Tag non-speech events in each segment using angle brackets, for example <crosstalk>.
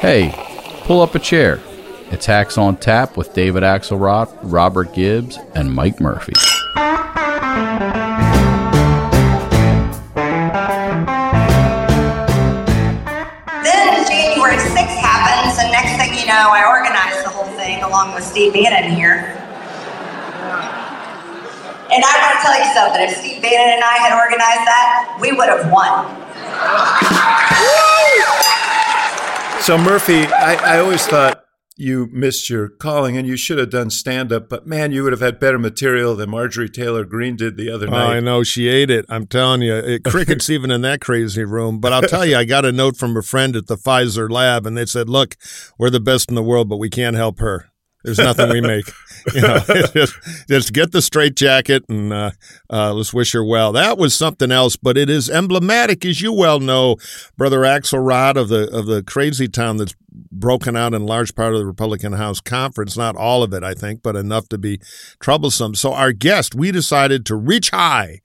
Hey, pull up a chair. It's Hacks on Tap with David Axelrod, Robert Gibbs, and Mike Murphy. Then January 6th happens, and next thing you know, I organized the whole thing along with Steve Bannon here. And I want to tell you something if Steve Bannon and I had organized that, we would have won. So Murphy, I, I always thought you missed your calling and you should have done stand up, but man, you would have had better material than Marjorie Taylor Greene did the other Oh, night. I know she ate it. I'm telling you, it, crickets <laughs> even in that crazy room. But I'll tell you, I got a note from a friend at the Pfizer lab, and they said, "Look, we're the best in the world, but we can't help her. There's nothing we make. <laughs> You know, <laughs> <laughs> just, just get the straight jacket and uh, uh, let's wish her well." That was something else, but it is emblematic, as you well know, brother Axelrod of the of the crazy town that's broken out in large part of the Republican House conference. Not all of it, I think, but enough to be troublesome. So our guest, we decided to reach high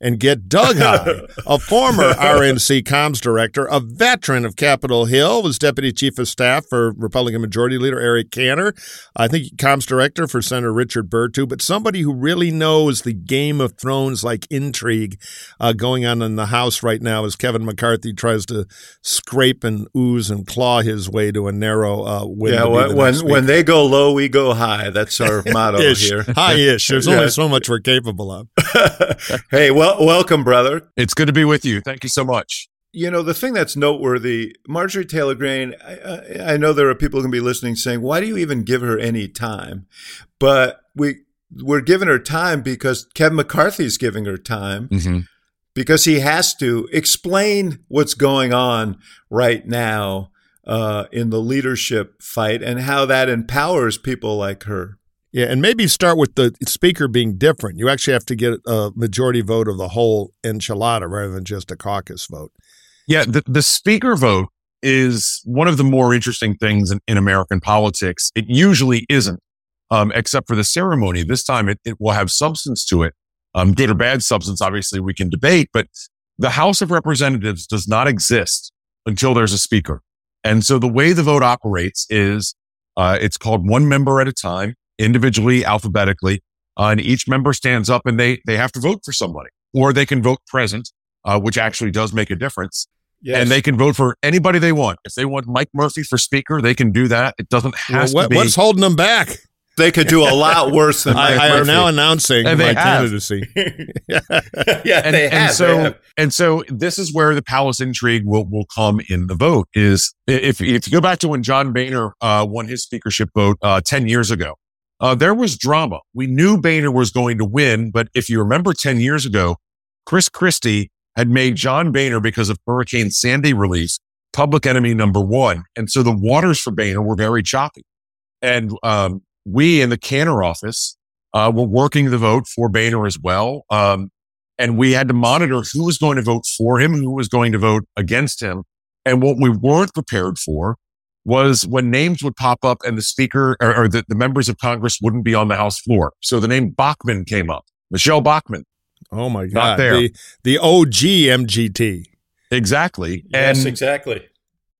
and get Doug Heye, a former <laughs> RNC comms director, a veteran of Capitol Hill, was deputy chief of staff for Republican Majority Leader Eric Cantor, I think comms director for Senator Richard Burr too, but somebody who really knows the Game of Thrones like intrigue uh, going on in the House right now as Kevin McCarthy tries to scrape and ooze and claw his way to a narrow uh, win. yeah, when the when, when they go low, we go high. That's our <laughs> motto Ish. here. <laughs> High-ish. There's Yeah. only so much we're capable of. <laughs> hey, well, welcome, brother. It's good to be with you. Thank you so much. You know, the thing that's noteworthy, Marjorie Taylor Greene, I, I, I know there are people going to be listening saying, why do you even give her any time? But we, we're giving her time because Kevin McCarthy's giving her time Mm-hmm. because he has to explain what's going on right now uh, in the leadership fight and how that empowers people like her. Yeah, and maybe start with the speaker being different. You actually have to get a majority vote of the whole enchilada rather than just a caucus vote. Yeah, the, the speaker vote is one of the more interesting things in, in American politics. It usually isn't, um, except for the ceremony. This time it, it will have substance to it. Um, good or bad substance, obviously we can debate, but the House of Representatives does not exist until there's a speaker. And so the way the vote operates is, uh, it's called one member at a time, individually, alphabetically, uh, and each member stands up and they, they have to vote for somebody or they can vote present, uh, which actually does make a difference. Yes. And they can vote for anybody they want. If they want Mike Murphy for speaker, they can do that. It doesn't Well, have what- to be. what's holding them back? They could do a lot worse than <laughs> Mike I, I am now announcing And my candidacy. <laughs> yeah, and, they and so they have. and so this is where the palace intrigue will will come in the vote is if if you go back to when John Boehner uh, won his speakership vote uh, 10 years ago uh, there was drama. We knew Boehner was going to win but if you remember 10 years ago Chris Christie had made John Boehner because of Hurricane Sandy release public enemy number one. And so the waters for Boehner were very choppy. And um, we in the Cantor office uh, were working the vote for Boehner as well. Um, and we had to monitor who was going to vote for him, who was going to vote against him. And what we weren't prepared for was when names would pop up and the speaker or, or the, the members of Congress wouldn't be on the House floor. So the name Bachmann came up, Michelle Bachmann. Oh my God. Not God! there. The the OG MGT. Exactly. yes, and exactly.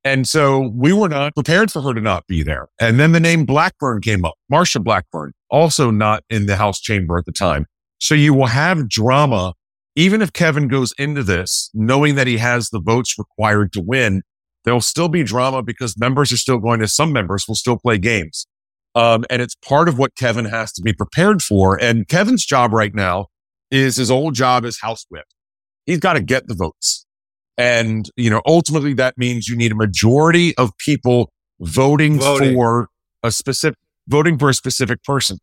And so we were not prepared for her to not be there. And then the name Blackburn came up, Marsha Blackburn, also not in the House chamber at the time. So you will have drama, even if Kevin goes into this knowing that he has the votes required to win. There'll still be drama because members are still going to, some members will still play games. Um, and it's part of what Kevin has to be prepared for. And Kevin's job right now is his old job as House Whip. He's got to get the votes. And, you know, ultimately that means you need a majority of people voting, Voting. for a specific, voting for a specific person.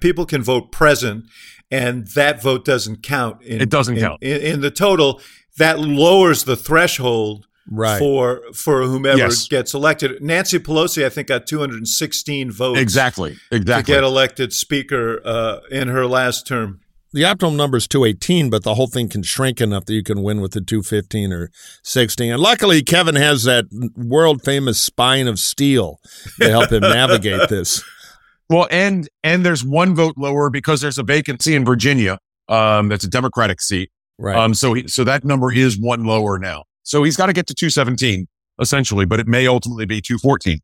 people can vote present, and that vote doesn't count. In, It doesn't in- count. in, in the total. That lowers the threshold Right. for for whomever Yes. gets elected. Nancy Pelosi, I think, got 216 votes Exactly. Exactly. to get elected speaker uh, in her last term. The optimum number is 218, but the whole thing can shrink enough that you can win with the 215 or 16. And luckily, Kevin has that world famous spine of steel to help him navigate this. <laughs> Well, and and there's one vote lower because there's a vacancy in Virginia. Um, that's a Democratic seat. Right. Um, so he, so that number is one lower now. So he's got to get to 217 essentially, but it may ultimately be 214.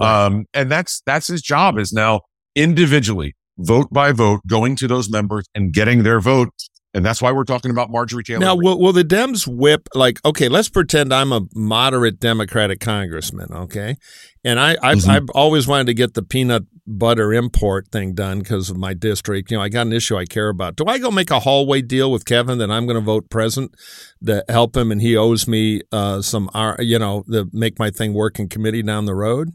Um, and that's that's his job is now individually vote by vote going to those members and getting their vote. And that's why we're talking about Marjorie Taylor. Now, will, will the Dems whip, like, okay, let's pretend I'm a moderate Democratic congressman, okay? And I, I've, Mhm. I've always wanted to get the peanut butter import thing done because of my district. You know, I got an issue I care about. Do I go make a hallway deal with Kevin that I'm going to vote present to help him and he owes me uh, some, uh, you know, to make my thing work in committee down the road?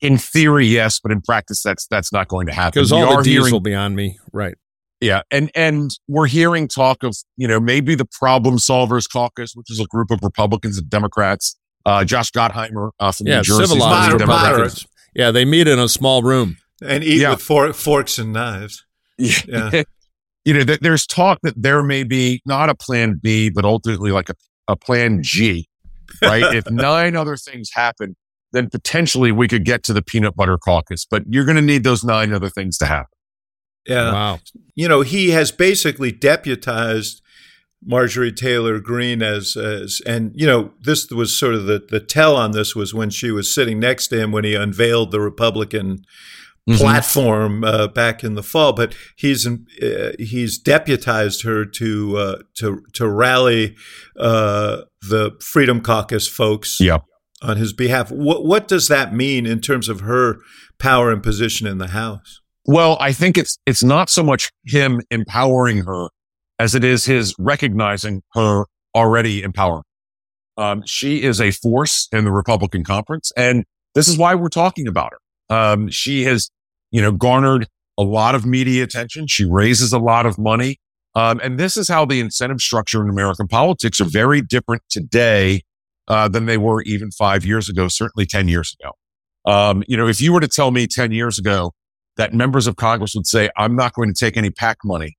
In theory, yes, but in practice, that's that's not going to happen. Because We all the are hearing- will be on me. Right. Yeah, and and we're hearing talk of you know maybe the Problem Solvers Caucus, which is a group of Republicans and Democrats. Uh, Josh Gottheimer uh, from Yeah, New Jersey, civilized Moder- Democrats. moderates Yeah, they meet in a small room. and eat Yeah. with for- forks and knives. Yeah. <laughs> you know, th- there's talk that there may be not a Plan B, but ultimately like a, a Plan G, right? <laughs> if nine other things happen, then potentially we could get to the peanut butter caucus. But you're going to need those nine other things to happen. Yeah. wow. you know, he has basically deputized Marjorie Taylor Greene as, as and you know, this was sort of the the tell on this was when she was sitting next to him when he unveiled the Republican Mhm. platform uh, back in the fall. But he's uh, he's deputized her to uh, to to rally uh, the Freedom Caucus folks Yeah. On his behalf. What what does that mean in terms of her power and position in the House? Well, I think it's it's not so much him empowering her as it is his recognizing her already empowering. Um, she is a force in the Republican conference, and this is why we're talking about her. Um, she has, you know, garnered a lot of media attention. She raises a lot of money, um, and this is how the incentive structure in American politics are very different today uh, than they were even five years ago. Certainly ten years ago. Um, you know, if you were to tell me ten years ago that members of Congress would say, I'm not going to take any PAC money.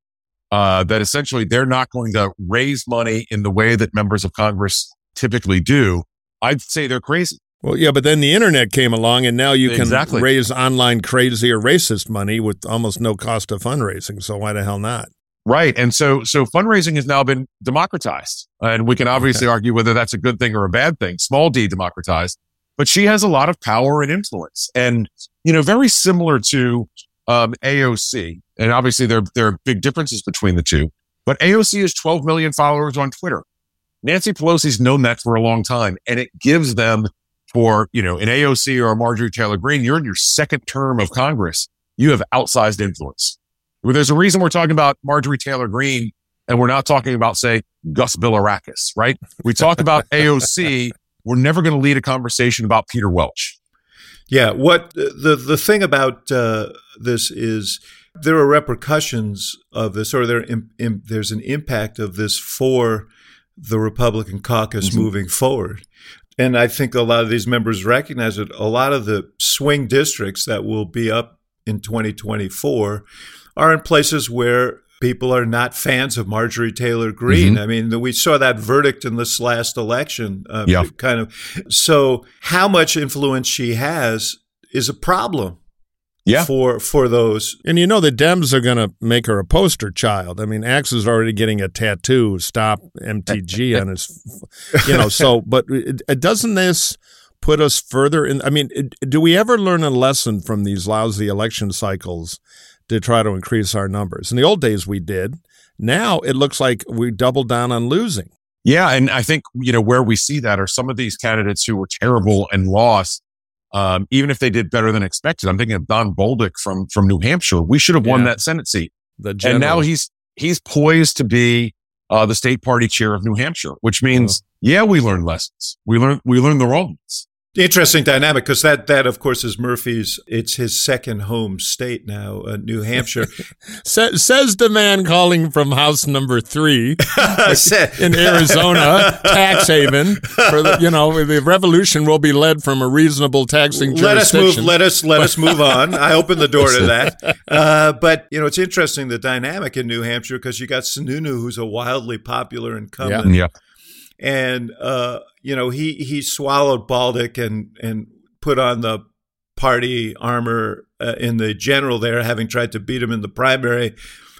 Uh, that essentially they're not going to raise money in the way that members of Congress typically do. I'd say they're crazy. Well, yeah, but then the internet came along, and now you can Exactly. raise online crazy or racist money with almost no cost of fundraising. So why the hell not? Right. And so, so fundraising has now been democratized and we can obviously argue whether that's a good thing or a bad thing. Small d democratized, but she has a lot of power and influence and, you know, very similar to, um, AOC. And obviously there, there are big differences between the two, but AOC has 12 million followers on Twitter. Nancy Pelosi's known that for a long time and it gives them for, you know, an AOC or a Marjorie Taylor Greene, you're in your second term of Congress. You have outsized influence. Well, there's a reason we're talking about Marjorie Taylor Greene and we're not talking about, say, Gus Bilirakis, right? We talk about <laughs> AOC. We're never going to lead a conversation about Peter Welch. Yeah, what the the thing about uh, this is there are repercussions of this, or there im, im, there's an impact of this for the Republican caucus moving forward. And I think a lot of these members recognize that a lot of the swing districts that will be up in 2024 are in places where people are not fans of Marjorie Taylor Greene. I mean, we saw that verdict in this last election. Uh, Yeah. Kind of. So, how much influence she has is a problem. Yeah. For for those. And you know the Dems are going to make her a poster child. I mean, Axe is already getting a tattoo, "Stop MTG" <laughs> on his, you know. So, but it, it- doesn't this put us further in? I mean, it- do we ever learn a lesson from these lousy election cycles to try to increase our numbers? In the old days, we did. Now it looks like we doubled down on losing. Yeah. And I think, you know, where we see that are some of these candidates who were terrible and lost, um, even if they did better than expected. I'm thinking of Don Bolduc from, from New Hampshire. We should have won Yeah. that Senate seat. The And now he's, he's poised to be, uh, the state party chair of New Hampshire, which means, yeah, we learned lessons. We learned, we learned the wrong ones. Interesting dynamic because that that of course is Murphy's. It's his second home state now, uh, New Hampshire. <laughs> Sa- says the man calling from house number three <laughs> in Arizona, <laughs> tax haven. For the, you know, the revolution will be led from a reasonable taxing let us move. Let us let us move on. I open the door to that. Uh, but you know, it's interesting the dynamic in New Hampshire because you got Sununu, who's a wildly popular incumbent. Yeah. And uh, you know he he swallowed Bolduc and and put on the party armor uh, in the general there, having tried to beat him in the primary.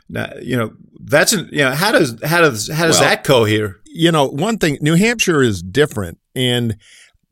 Now, you know that's an, you know how does how does how does Well, that go here? you know, one thing, New Hampshire is different, and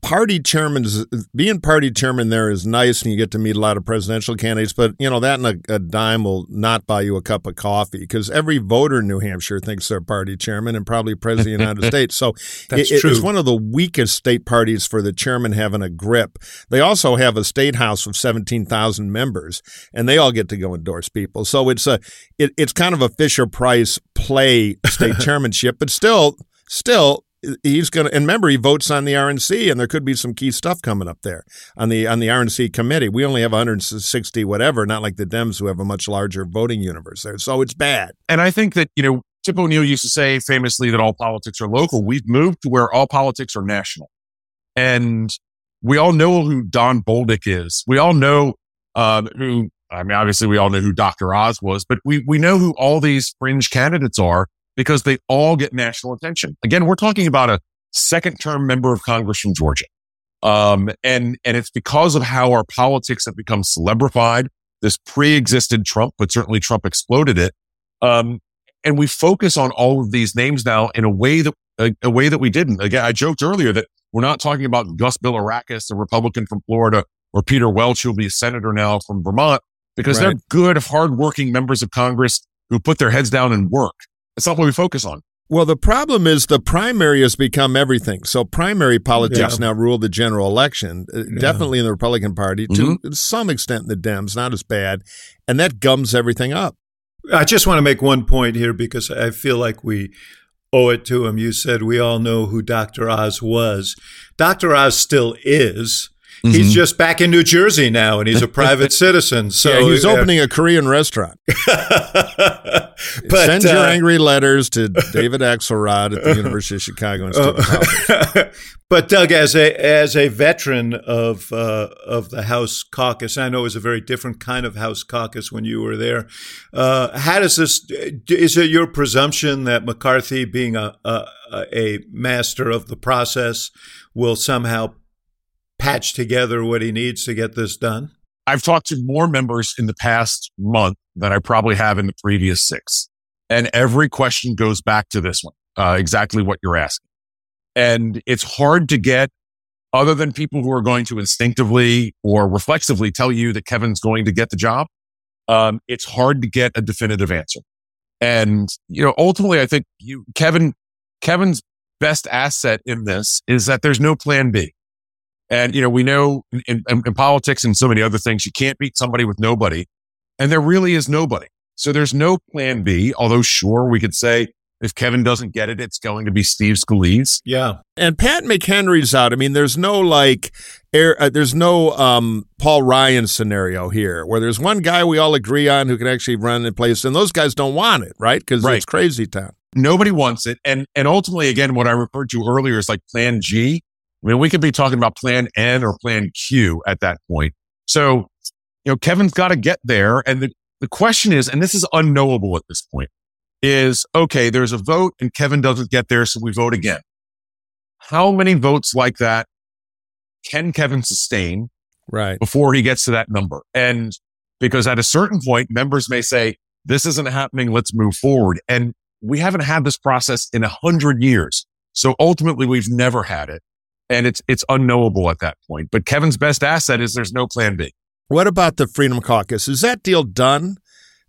party chairman being party chairman there is nice, and you get to meet a lot of presidential candidates. But you know that and a, a dime will not buy you a cup of coffee because every voter in New Hampshire thinks they're party chairman and probably president of the United <laughs> States. So That's it- it's one of the weakest state parties for the chairman having a grip. They also have a state house of seventeen thousand members, and they all get to go endorse people. So it's a it, it's kind of a Fisher Price play <laughs> state chairmanship, but still still he's going to and remember he votes on the RNC and there could be some key stuff coming up there on the on the RNC committee. We only have 160 whatever, not like the Dems who have a much larger voting universe there. So it's bad. And I think that, you know, Tip O'Neill used to say famously that all politics are local. We've moved to where all politics are national. And we all know who Don Bolduc is. We all know um, who, I mean, obviously we all know who Dr. Oz was, but we, we know who all these fringe candidates are because they all get national attention. Again, we're talking about a second term member of Congress from Georgia. Um, and, and it's because of how our politics have become celebrified. This pre-existed Trump, but certainly Trump exploded it. Um, and we focus on all of these names now in a way that a, a way that we didn't. Again, I joked earlier that we're not talking about Gus Bilirakis, a Republican from Florida, or Peter Welch, who'll be a senator now from Vermont, because they're Right. good, hardworking members of Congress who put their heads down and work. That's not what we focus on. Well, the problem is the primary has become everything. So primary politics Yeah. now rule the general election, uh, definitely in the Republican Party, to some extent in the Dems, not as bad. And that gums everything up. I just want to make one point here because I feel like we owe it to him. You said we all know who Dr. Oz was. Dr. Oz still is. He's just back in New Jersey now, and he's a private <laughs> citizen. So yeah, he's uh, opening a Korean restaurant. <laughs> but Send your uh, angry letters to <laughs> David Axelrod at the University of Chicago Institute of Politics. but Doug, as a as a veteran of uh, of the House caucus, I know it was a very different kind of House caucus when you were there. Uh, how does this? Is it your presumption that McCarthy, being a, a a master of the process, will somehow patch together what he needs to get this done? I've talked to more members in the past month than I probably have in the previous six. And every question goes back to this one, uh, exactly what you're asking. And it's hard to get other than people who are going to instinctively or reflexively tell you that Kevin's going to get the job. Um, it's hard to get a definitive answer. And, you know, ultimately, I think you, Kevin, Kevin's best asset in this is that there's no plan B. And, you know, we know in, in, in politics and so many other things, you can't beat somebody with nobody. And there really is nobody. So there's no plan B. Although sure, we could say if Kevin doesn't get it, it's going to be Steve Scalise. Yeah, And Pat McHenry's out. I mean, there's no like, air, uh, there's no um, Paul Ryan scenario here where there's one guy we all agree on who can actually run the place, and those guys don't want it, right? Because Right. it's crazy town. Nobody wants it. And, and ultimately, again, what I referred to earlier is like plan G. I mean, we could be talking about plan N or plan Q at that point. So, you know, Kevin's got to get there. And the, the question is, and this is unknowable at this point, is okay, there's a vote and Kevin doesn't get there. So we vote again. How many votes like that can Kevin sustain Right. before he gets to that number? And because at a certain point, members may say, this isn't happening. Let's move forward. And we haven't had this process in a hundred years. So ultimately we've never had it and it's, it's unknowable at that point. But Kevin's best asset is there's no plan B. What about the Freedom Caucus? Is that deal done?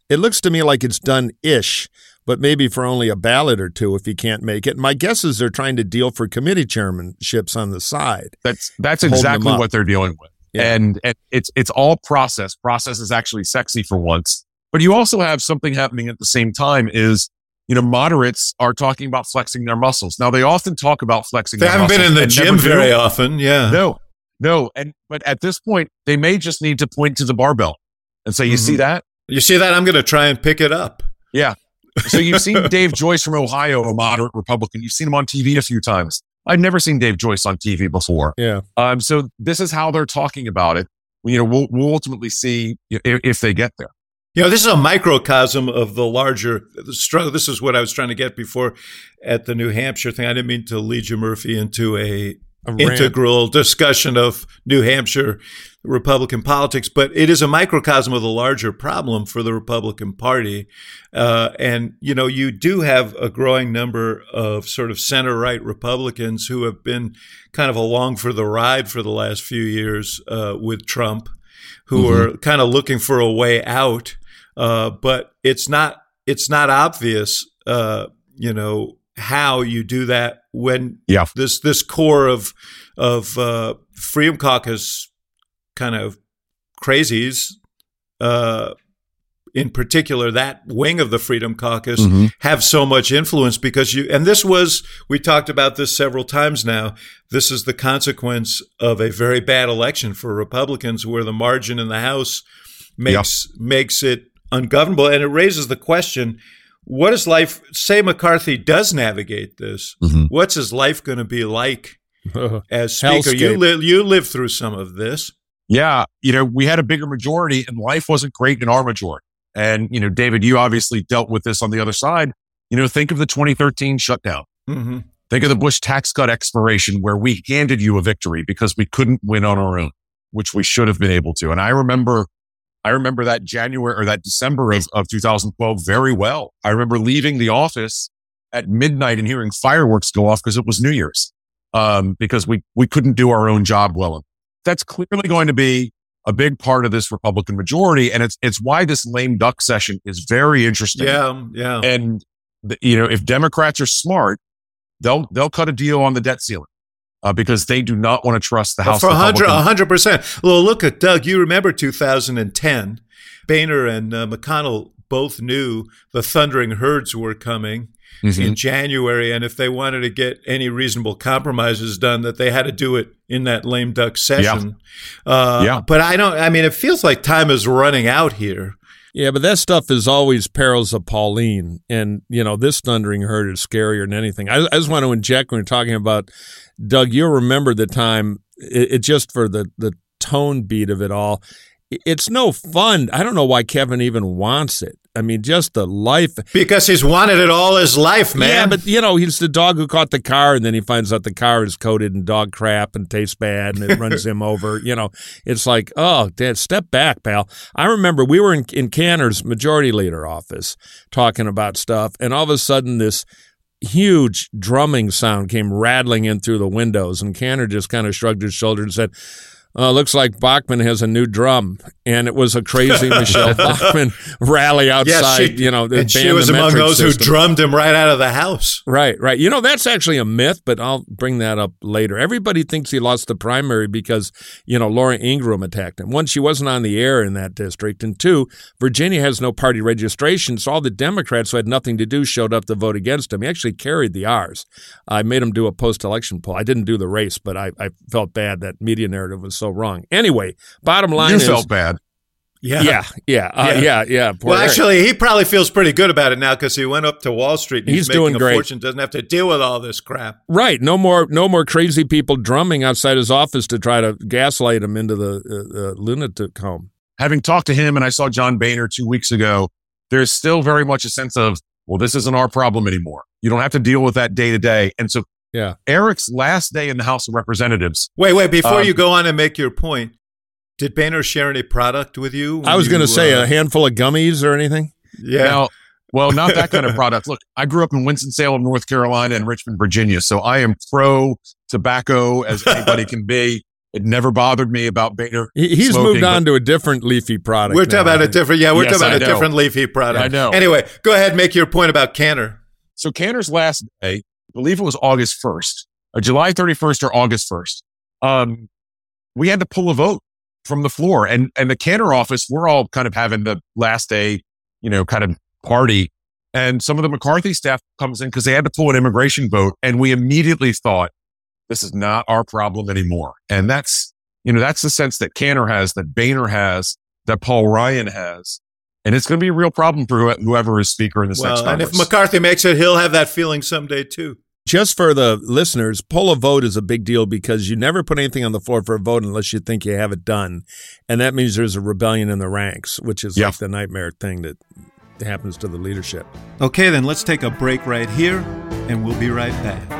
It looks to me like it's done ish, but maybe for only a ballot or two if he can't make it. My guess is they're trying to deal for committee chairmanships on the side. That's, that's exactly what they're dealing with. Yeah. And, and it's, it's all process. Process is actually sexy for once, but you also have something happening at the same time is, you know, moderates are talking about flexing their muscles. Now they often talk about flexing they haven't been in the gym very often. Yeah, No. No, and but at this point, they may just need to point to the barbell and say, "You see Mhm. that? You see that? I'm going to try and pick it up. Yeah." So you've seen <laughs> Dave Joyce from Ohio, a moderate Republican. You've seen him on TV a few times. I've never seen Dave Joyce on TV before. Yeah. Um, so this is how they're talking about it. You know, we'll, we'll ultimately see if, if they get there. You know, this is a microcosm of the larger the struggle. This is what I was trying to get before at the New Hampshire thing. I didn't mean to lead you, Murphy, into a A integral discussion of New Hampshire Republican politics, but it is a microcosm of the larger problem for the Republican Party. Uh, and, you know, you do have a growing number of sort of center right Republicans who have been kind of along for the ride for the last few years uh, with Trump, who Mhm. are kind of looking for a way out. Uh, but it's not it's not obvious, uh, you know, how you do that when Yeah. this this core of of uh, Freedom Caucus kind of crazies, uh, in particular that wing of the Freedom Caucus, Mhm. have so much influence because you and this was we talked about this several times now. This is the consequence of a very bad election for Republicans, where the margin in the House makes makes it ungovernable, and it raises the question. What is life? Say McCarthy does navigate this. Mhm. What's his life going to be like <laughs> as Speaker? You live you lived through some of this. Yeah, you know, we had a bigger majority and life wasn't great in our majority. And, you know, David, you obviously dealt with this on the other side. You know, think of the 2013 shutdown. Mm-hmm. Think of the Bush tax cut expiration where we handed you a victory because we couldn't win on our own, which we should have been able to. And I remember, I remember that January or that December of, of 2012 very well. I remember leaving the office at midnight and hearing fireworks go off because it was New Year's. Um, because we, we couldn't do our own job well. That's clearly going to be a big part of this Republican majority. And it's, it's why this lame duck session is very interesting. Yeah, yeah. And the, you know, if Democrats are smart, they'll they'll cut a deal on the debt ceiling uh, because they do not want to trust the House for 100 Republicans. 100%. Well, look at Doug. You remember 2010. Boehner and uh, McConnell both knew the thundering herds were coming Mhm. in January. And if they wanted to get any reasonable compromises done, that they had to do it in that lame duck session. Uh, Yeah. But I don't, I mean, it feels like time is running out here. Yeah, but that stuff is always perils of Pauline. And, you know, this thundering herd is scarier than anything. I, I just want to inject when you're talking about, Doug, you'll remember the time, it, it just for the, the tone beat of it all. It- It's no fun. I don't know why Kevin even wants it. I mean, just the life. Because he's wanted it all his life, man. Yeah, but you know, he's the dog who caught the car, and then he finds out the car is coated in dog crap and tastes bad, and it <laughs> runs him over. You know, it's like, oh, Dad, step back, pal. I remember we were in, in Cantor's majority leader office talking about stuff, and all of a sudden this huge drumming sound came rattling in through the windows, and Cantor just kind of shrugged his shoulders and said. Uh, looks like Bachmann has a new drum, and it was a crazy <laughs> Michelle Bachmann rally outside. you know, the and she was among those system. who drummed him right out of the house. Right, right. You know, that's actually a myth, but I'll bring that up later. Everybody thinks he lost the primary because, you know, Laura Ingraham attacked him. One, she wasn't on the air in that district. And two, Virginia has no party registration, so all the Democrats who had nothing to do showed up to vote against him. He actually carried the R's. I made him do a post election poll. I didn't do the race, but I, I felt bad that media narrative was so wrong. Anyway, bottom line You is. felt bad. Yeah. yeah, yeah, uh, Yeah. yeah, yeah. Poor Well, Eric. actually, he probably feels pretty good about it now because he went up to Wall Street. And he's, He's doing making a great. fortune. Doesn't have to deal with all this crap. Right. No more. No more crazy people drumming outside his office to try to gaslight him into the uh, uh, lunatic home. Having talked to him and I saw John Boehner two weeks ago, there's still very much a sense of, well, this isn't our problem anymore. You don't have to deal with that day to day. And so Yeah. Eric's last day in the House of Representatives, Wait, wait. Before Um, you go on and make your point, did Boehner share any product with you? I was going to say uh, a handful of gummies or anything. Yeah. Now, well, not that kind of <laughs> product. Look, I grew up in Winston-Salem, North Carolina and Richmond, Virginia. So I am pro tobacco as anybody can be. It never bothered me about Boehner. He, he's smoking, moved on to a different leafy product. we're talking now, I about a different. Yeah, we're Yes, talking about I a know. different leafy product. I know. Anyway, go ahead. And make your point about Cantor. So Cantor's last day, I believe it was August 1st, uh, July 31st or August 1st. Um, we had to pull a vote from the floor and, and the Cantor office, we're all kind of having the last day, you know, kind of party. And some of the McCarthy staff comes in because they had to pull an immigration vote. And we immediately thought, this is not our problem anymore. And that's, You know, that's the sense that Cantor has, that Boehner has, that Paul Ryan has. And it's going to be a real problem for whoever is speaker in this well, next Congress. And if McCarthy makes it, he'll have that feeling someday too. Just for the listeners, pull a vote is a big deal because you never put anything on the floor for a vote unless you think you have it done. And that means there's a rebellion in the ranks, which is Yeah. like the nightmare thing that happens to the leadership. Okay, then let's take a break right here, and we'll be right back.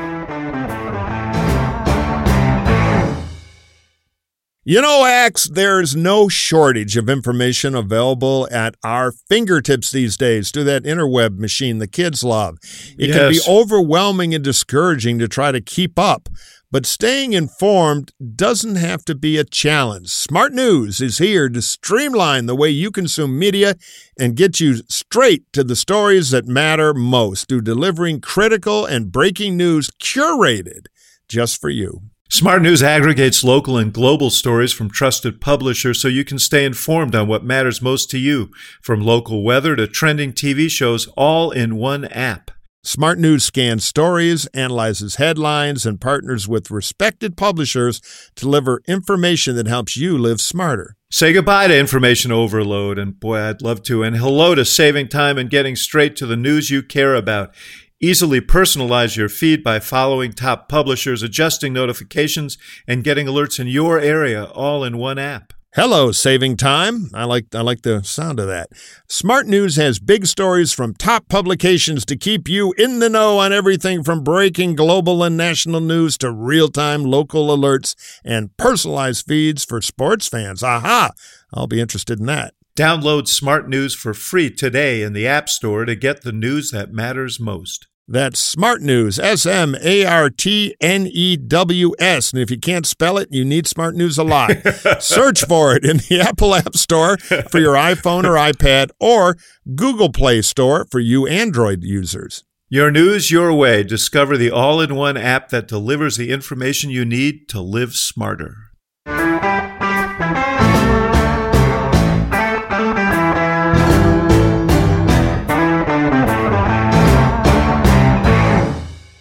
You know, Axe, there's no shortage of information available at our fingertips these days through that interweb machine the kids love. It can be overwhelming and discouraging to try to keep up, but staying informed doesn't have to be a challenge. Smart News is here to streamline the way you consume media and get you straight to the stories that matter most through delivering critical and breaking news curated just for you. Smart News aggregates local and global stories from trusted publishers so you can stay informed on what matters most to you, from local weather to trending TV shows, all in one app. Smart News scans stories, analyzes headlines, and partners with respected publishers to deliver information that helps you live smarter. Say goodbye to information overload, and boy, I'd love to. And hello to saving time and getting straight to the news you care about. Easily personalize your feed by following top publishers, adjusting notifications, and getting alerts in your area all in one app. Hello, saving time. I like I like the sound of that. Smart News has big stories from top publications to keep you in the know on everything from breaking global and national news to real-time local alerts and personalized feeds for sports fans. Aha! I'll be interested in that. Download Smart News for free today in the App Store to get the news that matters most. That's Smart News, S M A R T N E W S. And if you can't spell it, you need Smart News a lot. <laughs> Search for it in the <laughs> Apple App Store for your iPhone or iPad or Google Play Store for you Android users. Your news your way. Discover the all in one app that delivers the information you need to live smarter.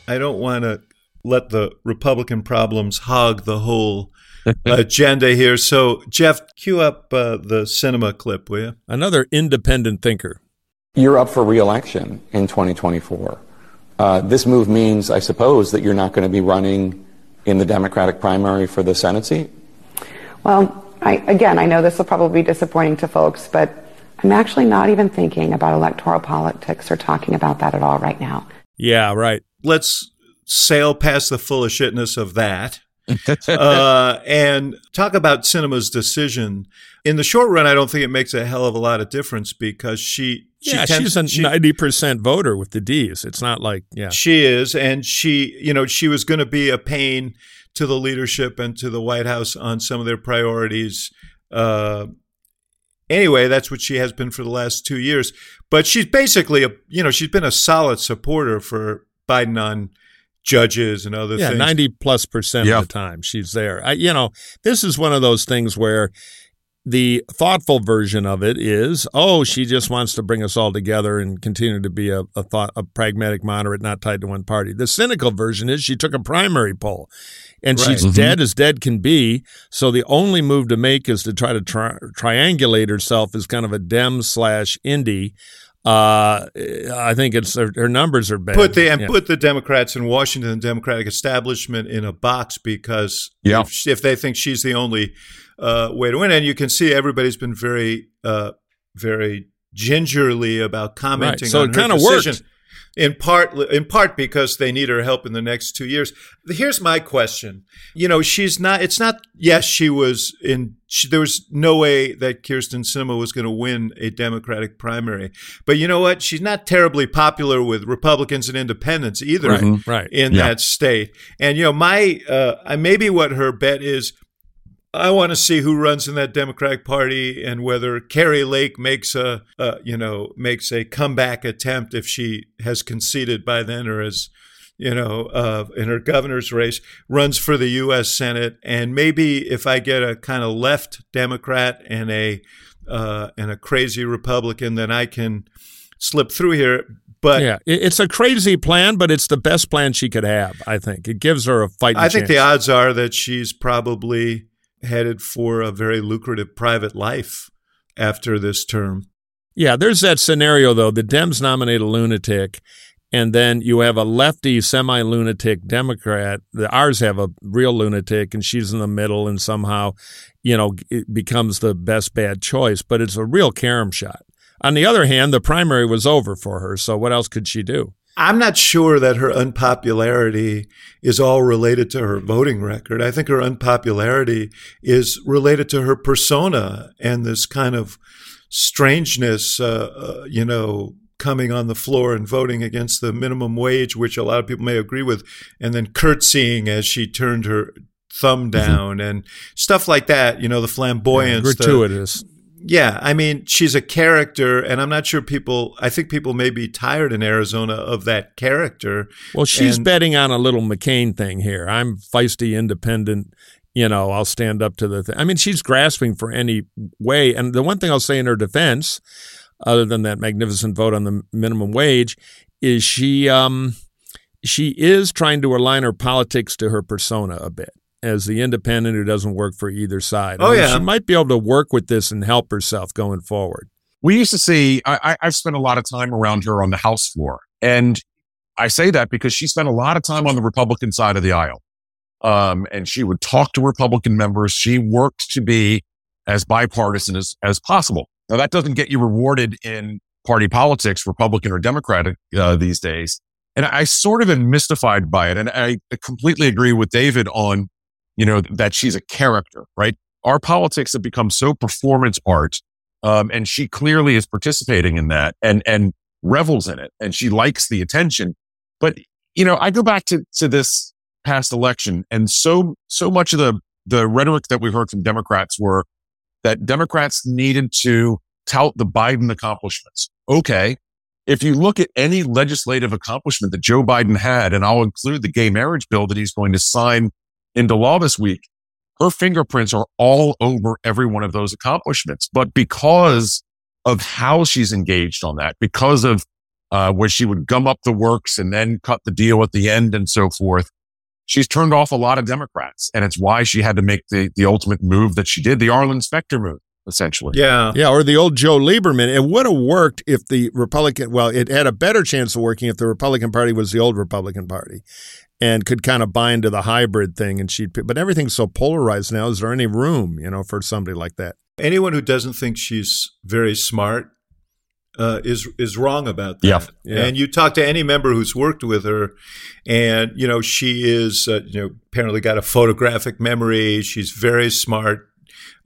I don't want to let the Republican problems hog the whole <laughs> agenda here. So, Jeff, cue up uh, the Sinema clip, will you? Another independent thinker. You're up for reelection in 2024. Uh, this move means, I suppose, that you're not going to be running in the Democratic primary for the Senate seat? Well, I, again, I know this will probably be disappointing to folks, but I'm actually not even thinking about electoral politics or talking about that at all right now. Yeah, right. Let's sail past the full of shitness of that <laughs> uh, and talk about Sinema's decision. In the short run, I don't think it makes a hell of a lot of difference because she, she yeah, tends- she's a she- ninety percent voter with the D's. It's not like yeah. She is, and she, you know, she was going to be a pain to the leadership and to the White House on some of their priorities. Uh, anyway, that's what she has been for the last two years. But she's basically a, you know, she's been a solid supporter for Biden on judges and other Yeah, things. ninety plus percent Yeah. of the time she's there. I, you know, this is one of those things where the thoughtful version of it is, oh, she just wants to bring us all together and continue to be a, a thought, a pragmatic moderate, not tied to one party. The cynical version is she took a primary poll, and she's Right. dead as dead can be. So the only move to make is to try to tri- triangulate herself as kind of a Dem slash indie. Uh, I think it's her, her numbers are bad. put the and Yeah. put the Democrats in Washington, the Democratic establishment, in a box because Yeah. if, if they think she's the only uh, way to win, and you can see everybody's been very, uh, very gingerly about commenting Right. So on it her kinda decision. worked. In part, in part because they need her help in the next two years. Here's my question: You know, she's not. It's not. Yes, she was in. She, there was no way that Kyrsten Sinema was going to win a Democratic primary. But you know what? She's not terribly popular with Republicans and Independents either Right, right. in Yeah. that state. And you know, my uh, maybe what her bet is. I want to see who runs in that Democratic Party and whether Kari Lake makes a, uh, you know, makes a comeback attempt if she has conceded by then, or as, you know, uh, in her governor's race, runs for the U.S. Senate, and maybe if I get a kind of left Democrat and a uh, and a crazy Republican, then I can slip through here. But yeah, it's a crazy plan, but it's the best plan she could have. I think it gives her a fight. I think the odds are that she's probably headed for a very lucrative private life after this term. Yeah, there's that scenario though. The Dems nominate a lunatic, and then you have a lefty semi lunatic Democrat. The ours have a real lunatic, and she's in the middle, and somehow, you know, it becomes the best bad choice. But it's a real carom shot. On the other hand, the primary was over for her, so what else could she do? I'm not sure that her unpopularity is all related to her voting record. I think her unpopularity is related to her persona and this kind of strangeness, uh, uh, you know, coming on the floor and voting against the minimum wage, which a lot of people may agree with, and then curtsying as she turned her thumb mm-hmm. down mm-hmm. and stuff like that. You know, the flamboyance, yeah, gratuitous. The, yeah, I mean, she's a character, and I'm not sure people. I think people may be tired in Arizona of that character. Well, she's and, betting on a little McCain thing here. I'm feisty, independent. You know, I'll stand up to the thing. I mean, she's grasping for any way. And the one thing I'll say in her defense, other than that magnificent vote on the minimum wage, is she um, she is trying to align her politics to her persona a bit as the independent who doesn't work for either side. Oh, I mean, yeah. She might be able to work with this and help herself going forward. We used to see, I, I've spent a lot of time around her on the House floor. And I say that because she spent a lot of time on the Republican side of the aisle. Um, and she would talk to Republican members. She worked to be as bipartisan as, as possible. Now, that doesn't get you rewarded in party politics, Republican or Democratic, uh, these days. And I sort of am mystified by it. And I completely agree with David on you know, that she's a character, right? Our politics have become so performance art. Um, and she clearly is participating in that and, and revels in it. And she likes the attention. But, you know, I go back to, to this past election and so, so much of the, the rhetoric that we heard from Democrats were that Democrats needed to tout the Biden accomplishments. Okay. If you look at any legislative accomplishment that Joe Biden had, and I'll include the gay marriage bill that he's going to sign into law this week, her fingerprints are all over every one of those accomplishments. But because of how she's engaged on that, because of uh, where she would gum up the works and then cut the deal at the end and so forth, she's turned off a lot of Democrats. And it's why she had to make the, the ultimate move that she did, the Arlen Specter move essentially. Yeah. Yeah. Or the old Joe Lieberman. It would have worked if the Republican, well, it had a better chance of working if the Republican Party was the old Republican Party and could kind of buy into the hybrid thing and she'd but everything's so polarized now is there any room you know for somebody like that anyone who doesn't think she's very smart uh, is is wrong about that. Yeah. yeah. And you talk to any member who's worked with her, and you know she is uh, you know apparently got a photographic memory. She's very smart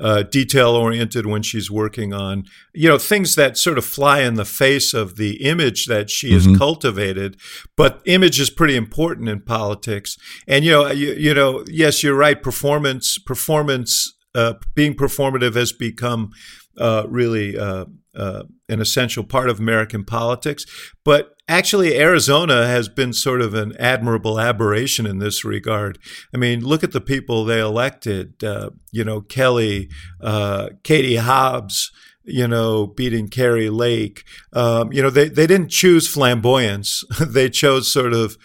uh, detail oriented when she's working on, you know, things that sort of fly in the face of the image that she mm-hmm. has cultivated. But image is pretty important in politics. And, you know, you, you know, yes, you're right. Performance, performance, uh, being performative has become uh, really uh, uh, an essential part of American politics. But actually, Arizona has been sort of an admirable aberration in this regard. I mean, look at the people they elected. Uh, you know, Kelly, uh, Katie Hobbs. You know, beating Kari Lake. Um, you know, they, they didn't choose flamboyance. <laughs> they chose sort of,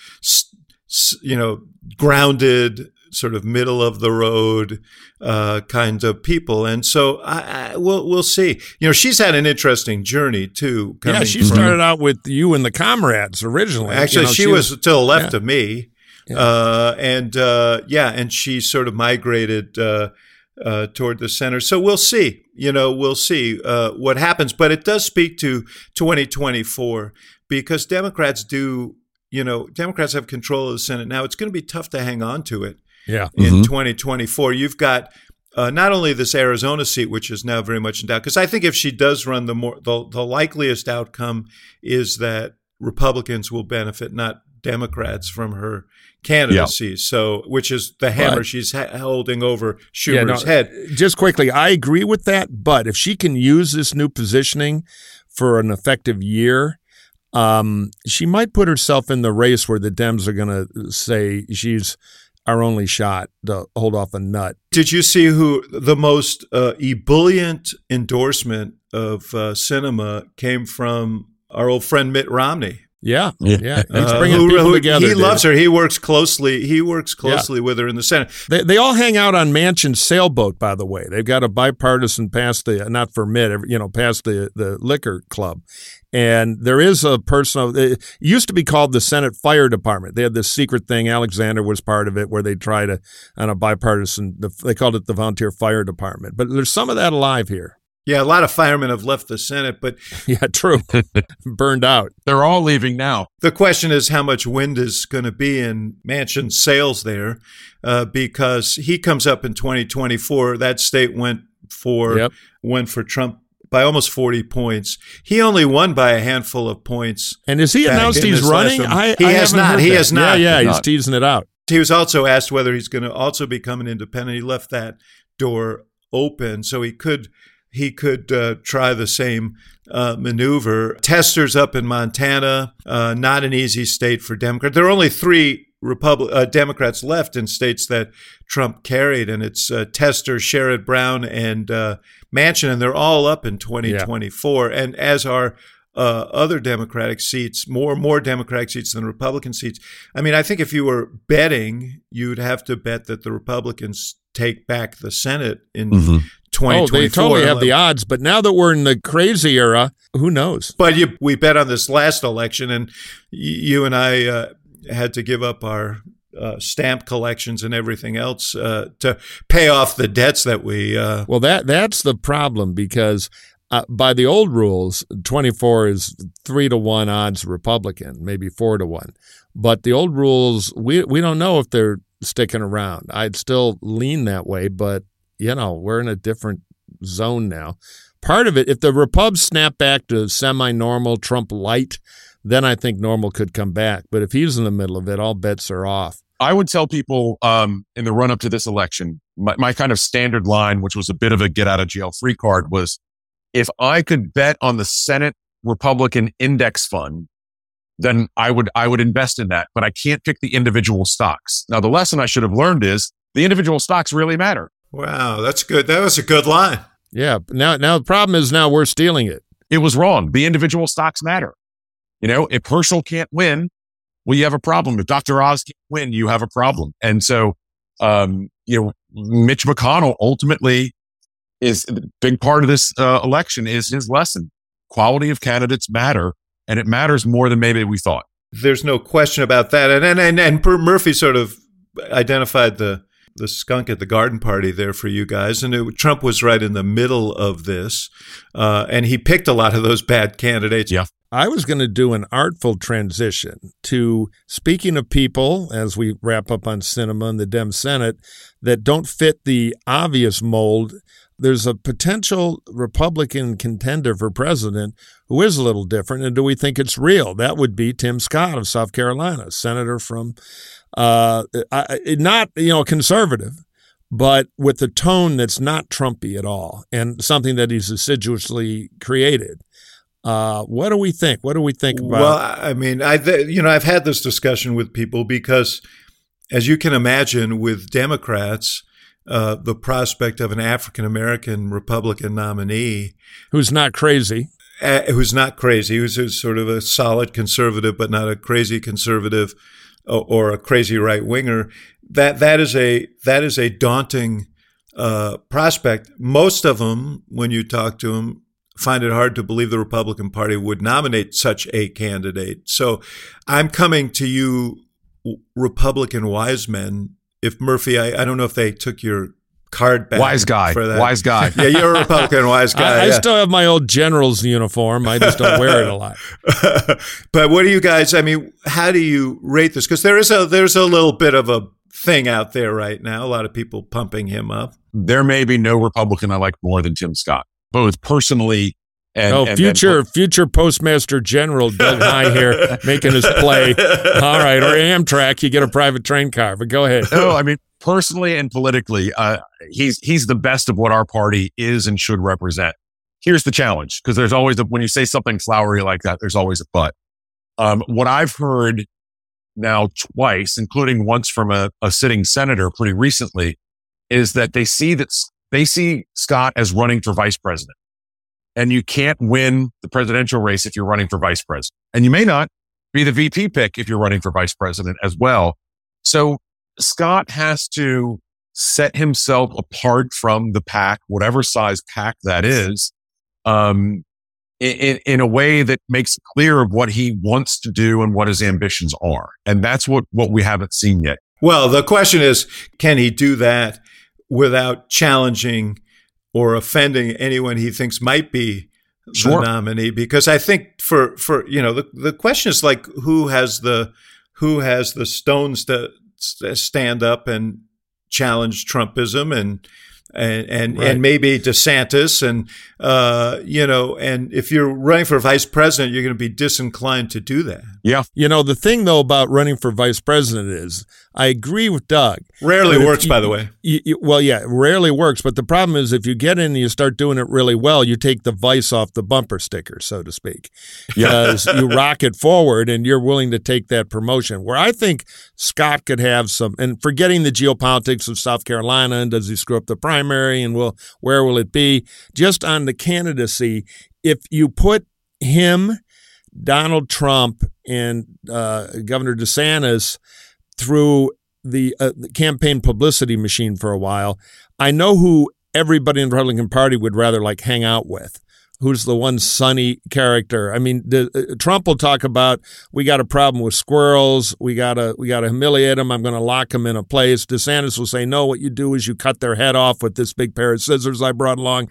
you know, grounded, sort of middle of the road uh, kinds of people, and so I, I, we'll we'll see. You know, she's had an interesting journey too. Yeah, she from, started out with you and the comrades originally. Actually, you know, she, she, was, was to the left yeah. of me, yeah. Uh, and uh, yeah, and she sort of migrated. Uh, uh, toward the center. So we'll see. You know, we'll see uh, what happens. But it does speak to 2024 because Democrats do. You know, Democrats have control of the Senate now. It's going to be tough to hang on to it yeah. in mm-hmm. 2024. You've got uh, not only this Arizona seat, which is now very much in doubt, because I think if she does run, the more the, the likeliest outcome is that Republicans will benefit, not Democrats, from her candidacy. Yeah. So, which is the hammer but, she's ha- holding over Schumer's yeah, no, head. Just quickly, I agree with that. But if she can use this new positioning for an effective year, um, she might put herself in the race where the Dems are going to say she's our only shot to hold off a nut. Did you see who the most uh, ebullient endorsement of uh, Sinema came from our old friend Mitt Romney? Yeah, Yeah. yeah. He's Uh, who- people who- together. He David. loves her. He works closely. He works closely with her in the Senate. They, they all hang out on Manchin sailboat, by the way. They've got a bipartisan past the not for Mitt, you know, past the the liquor club, and there is a person. It used to be called the Senate Fire Department. They had this secret thing. Alexander was part of it, where they try to on a bipartisan. They called it the Volunteer Fire Department. But there's some of that alive here. Yeah, a lot of firemen have left the Senate, but <laughs> Yeah, true. <laughs> Burned out. They're all leaving now. the question is how much wind is going to be in Manchin's sails there, uh, because he comes up in 2024. That state went for Yep. went for Trump by almost 40 points. He only won by a handful of points. And has he announced he's running? I, He I has haven't heard He that. has not. Yeah, yeah, He's he's not. teasing it out. He was also asked whether he's going to also become an independent. He left that door open, so he could he could uh, try the same uh, maneuver. Testers up in Montana, uh, not an easy state for Democrats. There are only three Republic uh, Democrats left in states that Trump carried, and it's uh, Tester, Sherrod Brown, and uh, Manchin, and they're all up in 2024. And as are uh, other Democratic seats, more more Democratic seats than Republican seats. I mean, I think if you were betting, you'd have to bet that the Republicans take back the Senate in Mhm. 2024. Oh, they totally have the odds. But now that we're in the crazy era, who knows? But you, we bet on this last election, and you and I uh, had to give up our uh, stamp collections and everything else uh, to pay off the debts that we. Uh, Well, that that's the problem because uh, by the old rules, 24 is three to one odds Republican, maybe four to one. But the old rules, we we don't know if they're sticking around. I'd still lean that way, but you know we're in a different zone now. Part of it, if the Repubs snap back to semi-normal Trump light, then I think normal could come back. But if he's in the middle of it, all bets are off. I would tell people um, in the run up to this election, my, my kind of standard line, which was a bit of a get out of jail free card, was if I could bet on the Senate Republican Index Fund, then I would I would invest in that. But I can't pick the individual stocks. Now, the lesson I should have learned is the individual stocks really matter. wow, that's good. That was a good line. Yeah. Now now the problem is now we're stealing it. It was wrong. The individual stocks matter. You know, if Herschel can't win, well, you have a problem. If Dr. Oz can't win, you have a problem. And so, um, you know, Mitch McConnell ultimately is a big part of this uh, election is his lesson. Quality of candidates matter, and it matters more than maybe we thought. There's no question about that. And and and, and Murphy sort of identified the the skunk at the garden party there for you guys, and it, Trump was right in the middle of this, uh, and he picked a lot of those bad candidates. Yeah. I was going to do an artful transition to speaking of people as we wrap up on Sinema and the Dem Senate that don't fit the obvious mold. There's a potential Republican contender for president who is a little different. And do we think it's real? That would be Tim Scott of South Carolina, senator from, uh, not, you know, conservative, but with a tone that's not Trumpy at all and something that he's assiduously created. Uh, what do we think? What do we think about? Well, I mean, I th- you know I've had this discussion with people because, as you can imagine, with Democrats, uh, the prospect of an African American Republican nominee who's not crazy, uh, who's not crazy, who's, who's sort of a solid conservative but not a crazy conservative or, or a crazy right winger, that that is a that is a daunting uh, prospect. Most of them, when you talk to them, find it hard to believe the Republican Party would nominate such a candidate. So I'm coming to you, Republican wise men. If Murphy, I, I don't know if they took your card back. Wise guy. For that. Wise guy. <laughs> Yeah, you're a Republican wise guy. I, I yeah. still have my old general's uniform. I just don't wear it a lot. <laughs> but what do you guys? I mean, how do you rate this? Because there is a there's a little bit of a thing out there right now. A lot of people pumping him up. There may be no Republican I like more than Tim Scott, both personally and oh, and- future and- future Postmaster General Doug Heye here <laughs> making his play. All right, or Amtrak, you get a private train car. But go ahead. no, I mean personally and politically, uh, he's he's the best of what our party is and should represent. Here's the challenge, because there's always a, when you say something flowery like that, there's always a but. Um, what I've heard now twice, including once from a, a sitting senator pretty recently, is that they see that they see Scott as running for vice president, and you can't win the presidential race if you're running for vice president, and you may not be the VP pick if you're running for vice president as well. So Scott has to set himself apart from the pack, whatever size pack that is, um, in, in a way that makes clear of what he wants to do and what his ambitions are. And that's what, what we haven't seen yet. Well, the question is, can he do that without challenging or offending anyone he thinks might be Sure. the nominee? Because I think for for you know the the question is like who has the who has the stones to stand up and challenge Trumpism and and and, Right. and maybe DeSantis and uh, you know and if you're running for vice president, you're going to be disinclined to do that. Yeah. You know, the thing though about running for vice president is I agree with Doug. Rarely works, you- by the way. You, you, well, yeah, rarely works. But the problem is if you get in and you start doing it really well, you take the vice off the bumper sticker, so to speak, because you rocket forward and you're willing to take that promotion. Where I think Scott could have some, and forgetting the geopolitics of South Carolina and does he screw up the primary and will where will it be? Just on the candidacy, if you put him, Donald Trump, and uh, Governor DeSantis through the, uh, campaign publicity machine for a while, I know who everybody in the Republican Party would rather like hang out with. Who's the one sunny character? I mean, the, uh, Trump will talk about we got a problem with squirrels. We gotta we gotta humiliate them. I'm going to lock them in a place. DeSantis will say, no. What you do is you cut their head off with this big pair of scissors I brought along.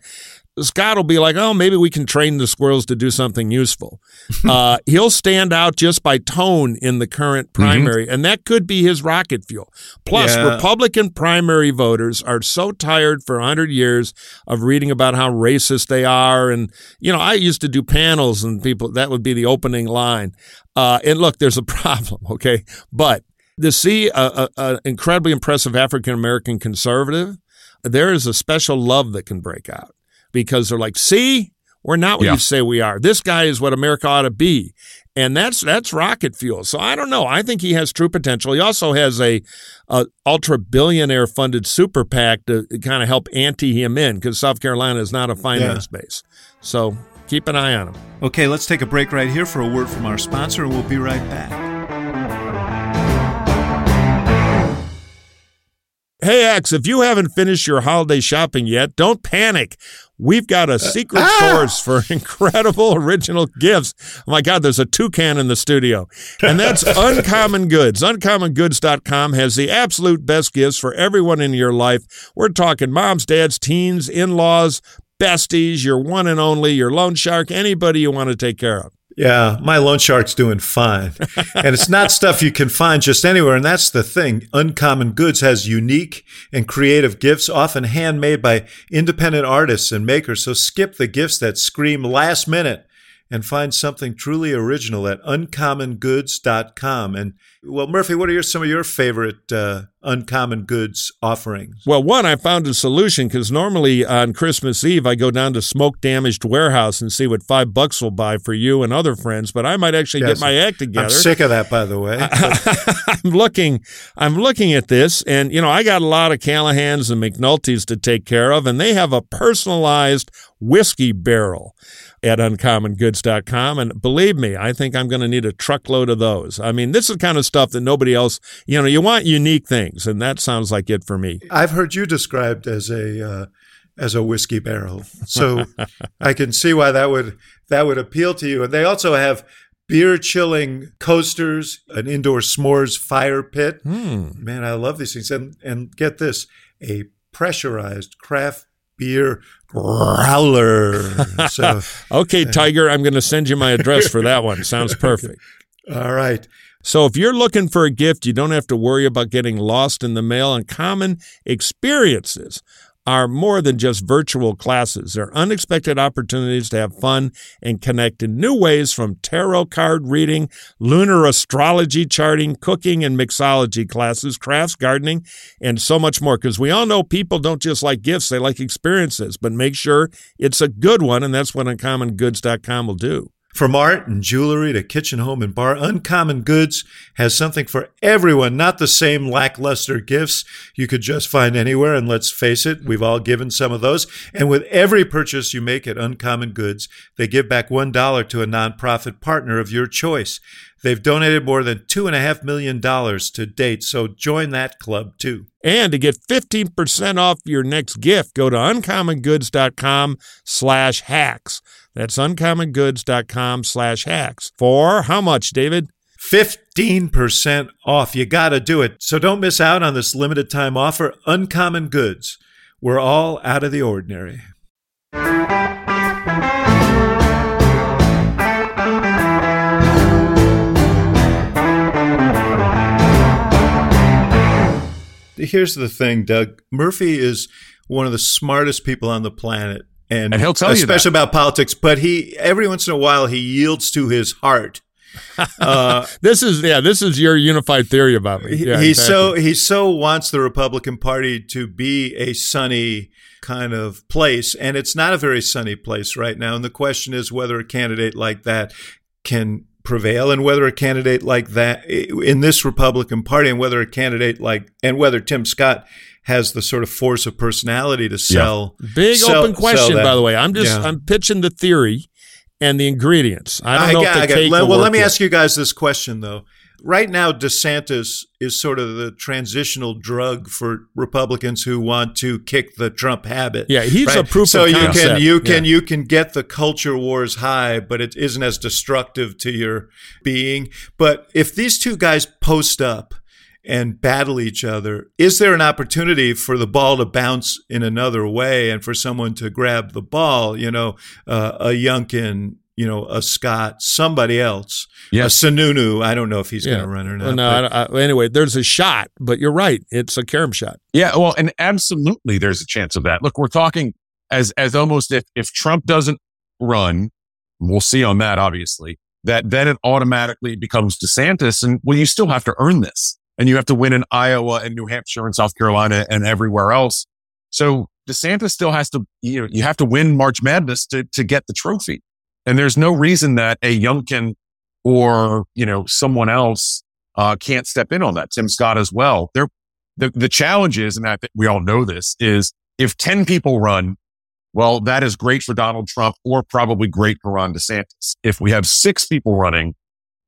Scott will be like, oh, maybe we can train the squirrels to do something useful. <laughs> uh, he'll stand out just by tone in the current primary, and that could be his rocket fuel. Plus, Yeah. Republican primary voters are so tired for 100 years of reading about how racist they are. And, you know, I used to do panels, and people, that would be the opening line. Uh, and look, there's a <laughs> problem, okay? But to see a, a, a incredibly impressive African American conservative, there is a special love that can break out because they're like, see, we're not what Yeah. you say we are. This guy is what America ought to be. And that's that's rocket fuel. So I don't know. I think he has true potential. He also has a, a ultra billionaire funded super PAC to kind of help ante him in because South Carolina is not a finance base. So keep an eye on him. Okay, let's take a break right here for a word from our sponsor, and we'll be right back. Hey, X, if you haven't finished your holiday shopping yet, don't panic. We've got a uh, secret ah! source for <laughs> incredible original gifts. Oh my God, there's a toucan in the studio. And that's <laughs> Uncommon Goods. UncommonGoods.com has the absolute best gifts for everyone in your life. We're talking moms, dads, teens, in laws, besties, your one and only, your loan shark, anybody you want to take care of. Yeah, my loan shark's doing fine. and it's not <laughs> stuff you can find just anywhere. And that's the thing. Uncommon Goods has unique and creative gifts, often handmade by independent artists and makers. So skip the gifts that scream last minute and find something truly original at uncommongoods.com. And well, Murphy, what are your, some of your favorite uh, Uncommon Goods offerings? Well, one, I found a solution because normally on Christmas Eve, I go down to Smoke Damaged Warehouse and see what five bucks will buy for you and other friends, but I might actually Yes. get my act together. I'm sick of that, by the way. <laughs> I'm looking, I'm looking at this, and you know, I got a lot of Callahans and McNulty's to take care of, and they have a personalized whiskey barrel at uncommongoods.com. And believe me, I think I'm going to need a truckload of those. I mean, this is the kind of stuff that nobody else, you know, you want unique things, and that sounds like it for me. I've heard you described as a uh, as a whiskey barrel, so I can see why that would that would appeal to you. And they also have beer chilling coasters, an indoor s'mores fire pit. Man, I love these things. And and get this, a pressurized craft beer growler. So, <laughs> Okay, Tiger, I'm going to send you my address for that one. Sounds <laughs> perfect. all right. So if you're looking for a gift, you don't have to worry about getting lost in the mail. And common experiences are more than just virtual classes. They're unexpected opportunities to have fun and connect in new ways from tarot card reading, lunar astrology charting, cooking and mixology classes, crafts, gardening, and so much more. Because we all know people don't just like gifts, they like experiences, but make sure it's a good one. And that's what uncommongoods.com will do. From art and jewelry to kitchen, home, and bar, Uncommon Goods has something for everyone, not the same lackluster gifts you could just find anywhere. And let's face it, we've all given some of those. And with every purchase you make at Uncommon Goods, they give back $1 to a nonprofit partner of your choice. They've donated more than $2.5 million to date, so join that club too. And to get 15% off your next gift, go to uncommongoods.com slash hacks. That's uncommongoods.com slash hacks. For how much, David? 15% off. You got to do it. So don't miss out on this limited time offer. Uncommon Goods. We're all out of the ordinary. Here's the thing, Doug. Murphy is one of the smartest people on the planet. And, And he'll tell you especially about politics, but he every once in a while he yields to his heart. <laughs> Uh, This is yeah, this is your unified theory about me. he, Yeah, he exactly. so he so wants the Republican Party to be a sunny kind of place, and it's not a very sunny place right now. And the question is whether a candidate like that can prevail, and whether a candidate like that in this Republican Party, and whether a candidate like and whether Tim Scott has the sort of force of personality to sell. Big sell- open question, by the way. I'm just Yeah. I'm pitching the theory and the ingredients. I don't know got- if the I got- cake le- will well, work let me yet. ask you guys this question though. Right now, DeSantis is sort of the transitional drug for Republicans who want to kick the Trump habit. Yeah, he's right? a proof so of you can you can Yeah. you can get the culture wars high, but it isn't as destructive to your being. But if these two guys post up and battle each other, is there an opportunity for the ball to bounce in another way and for someone to grab the ball? You know, uh, a Youngkin, you know, a Scott, somebody else, Yes. a Sununu. I don't know if he's Yeah. going to run or not. Well, no, but- I I- anyway, there's a shot, but you're right. It's a carom shot. Yeah, well, and absolutely there's a chance of that. Look, we're talking as as almost if if Trump doesn't run, we'll see on that obviously, that then it automatically becomes DeSantis and well you still have to earn this. And you have to win in Iowa and New Hampshire and South Carolina and everywhere else. So DeSantis still has to you know, you have to win March Madness to to get the trophy. And there's no reason that a Youngkin or, you know, someone else uh, can't step in on that. Tim Scott as well. They're the, the challenge is, and I think we all know this, is if 10 people run, well, that is great for Donald Trump or probably great for Ron DeSantis. If we have six people running,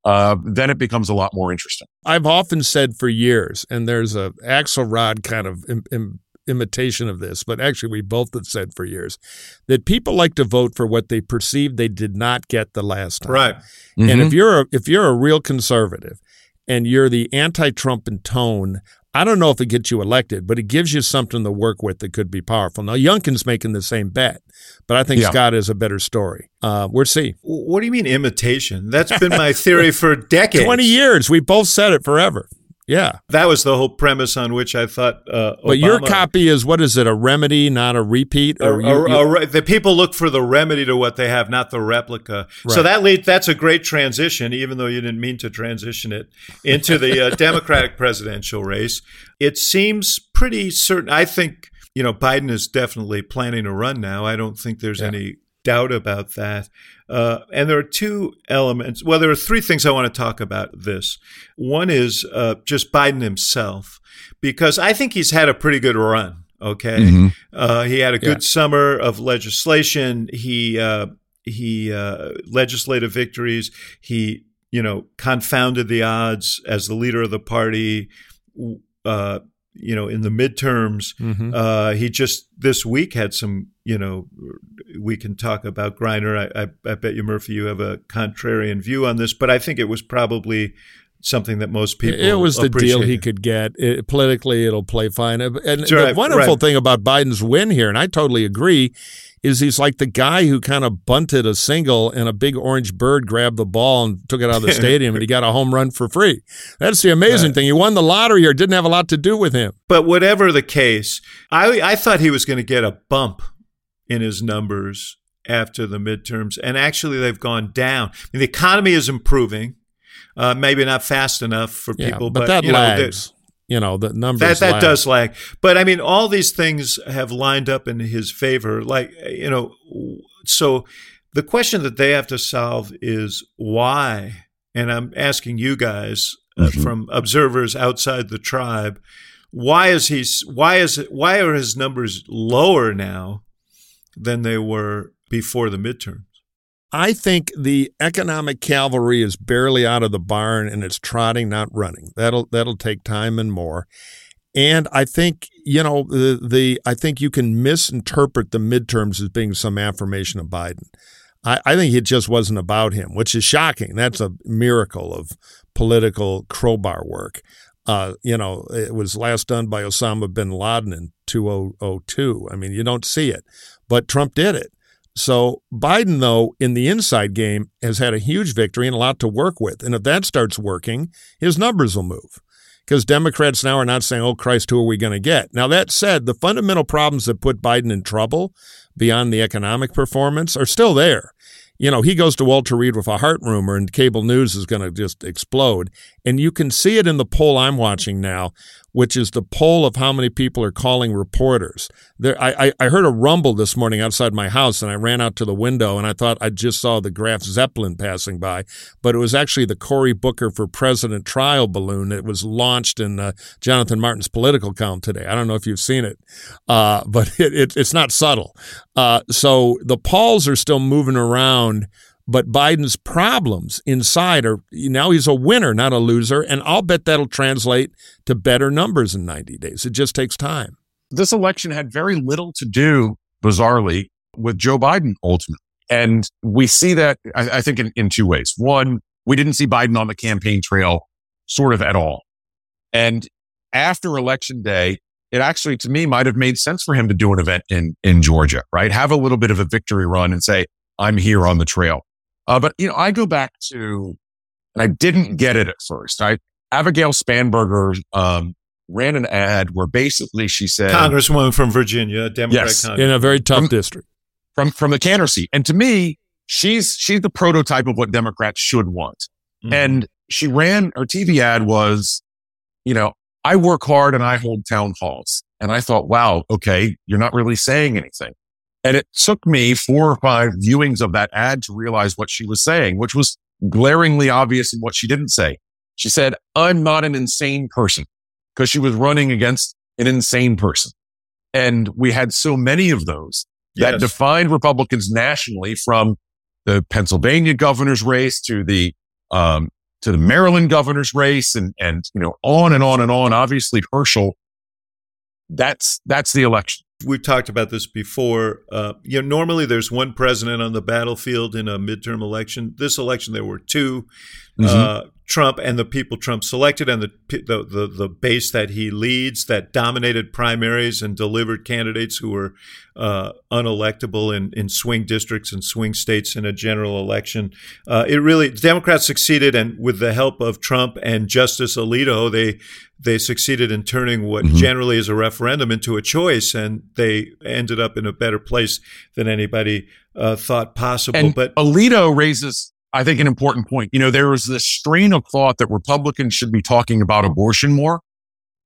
uh, then it becomes a lot more interesting. I've often said for years, and there's a Axelrod kind of Im- Im- imitation of this, but actually we both have said for years that people like to vote for what they perceive they did not get the last time. right. And Mhm. if you're a, if you're a real conservative and you're the anti-Trump in tone, I don't know if it gets you elected, but it gives you something to work with that could be powerful. Now Youngkin's making the same bet, but I think Yeah. Scott is a better story. Uh, we'll see. What do you mean imitation? That's been my theory <laughs> for decades. Twenty years, we both said it forever. Yeah, That was the whole premise on which I thought. Uh, but your copy is what is it? A remedy, not a repeat, or a- you- you- a the people look for the remedy to what they have, not the replica. So that lead, that's a great transition, even though you didn't mean to transition it into the uh, <laughs> Democratic presidential race. It seems pretty certain. I think you know Biden is definitely planning to run now. I don't think there's Yeah. any doubt about that. Uh, and there are two elements. Well, there are three things I want to talk about this. One is uh, just Biden himself, because I think he's had a pretty good run. Okay, Mhm. uh, he had a good Yeah. summer of legislation. He uh, he uh, legislative victories. He you know confounded the odds as the leader of the party. Uh, you know, in the midterms, Mhm. uh, he just this week had some. You know, we can talk about Griner. I, I, I bet you, Murphy, you have a contrarian view on this, but I think it was probably something that most people. it was the deal he could get. It, politically, it'll play fine. And That's the wonderful right. thing about Biden's win here, and I totally agree, is he's like the guy who kind of bunted a single and a big orange bird grabbed the ball and took it out of the <laughs> stadium and he got a home run for free. That's the amazing thing. He won the lottery or didn't have a lot to do with him. But whatever the case, I I thought he was going to get a bump in his numbers after the midterms, and actually they've gone down. I mean, the economy is improving, uh, maybe not fast enough for Yeah, people, but, but, that you know, lags. You know, the numbers that that lag. does lag. But I mean, all these things have lined up in his favor. Like you know, so the question that they have to solve is why. And I'm asking you guys uh, Mhm. from observers outside the tribe, why is he? Why is it? Why are his numbers lower now than they were before the midterm? I think the economic cavalry is barely out of the barn and it's trotting, not running. That'll that'll take time and more. And I think you know the the I think you can misinterpret the midterms as being some affirmation of Biden. I, I think it just wasn't about him, which is shocking. That's a miracle of political crowbar work. Uh, you know, it was last done by Osama bin Laden in 2002. I mean, you don't see it, but Trump did it. So Biden, though, in the inside game, has had a huge victory and a lot to work with. And if that starts working, his numbers will move. Because Democrats now are not saying, oh, Christ, who are we going to get? Now, that said, the fundamental problems that put Biden in trouble beyond the economic performance are still there you know, he goes to Walter Reed with a heart rumor and cable news is going to just explode. And you can see it in the poll I'm watching now, which is the poll of how many people are calling reporters. There, I, I heard a rumble this morning outside my house, and I ran out to the window, and I thought I just saw the Graf Zeppelin passing by, but it was actually the Cory Booker for President trial balloon. that was launched in uh, Jonathan Martin's political column today. I don't know if you've seen it, uh, <laughs> but it, it, it's not subtle. Uh, so the polls are still moving around but Biden's problems inside are now he's a winner, not a loser. And I'll bet that'll translate to better numbers in 90 days. It just takes time. This election had very little to do, bizarrely, with Joe Biden ultimately. And we see that, I, I think, in, in two ways. One, we didn't see Biden on the campaign trail sort of at all. And after election day, it actually, to me, might have made sense for him to do an event in, in Georgia, right? Have a little bit of a victory run and say, I'm here on the trail. Uh, but you know, I go back to, and I didn't get it at first. I Abigail Spanberger um, ran an ad where basically she said, Congresswoman from Virginia, Democrat, yes, in a very tough from, district, from from the Cantor seat, and to me, she's she's the prototype of what Democrats should want. Mm-hmm. And she ran her TV ad was, you know, I work hard and I hold town halls. And I thought, wow, okay, you're not really saying anything. And it took me four or five viewings of that ad to realize what she was saying, which was glaringly obvious in what she didn't say. She said, I'm not an insane person because she was running against an insane person. And we had so many of those yes. that defined Republicans nationally from the Pennsylvania governor's race to the, um, to the Maryland governor's race and, and, you know, on and on and on. Obviously, Herschel, that's, that's the election we've talked about this before. Uh, you know, normally there's one president on the battlefield in a midterm election. This election, there were 2 mm-hmm. uh, Trump and the people Trump selected, and the, the, the the base that he leads that dominated primaries and delivered candidates who were uh, unelectable in, in swing districts and swing states in a general election. Uh, it really Democrats succeeded, and with the help of Trump and Justice Alito, they they succeeded in turning what mm-hmm. generally is a referendum into a choice, and they ended up in a better place than anybody uh, thought possible. And but Alito raises I think an important point. You know, there was this strain of thought that Republicans should be talking about abortion more.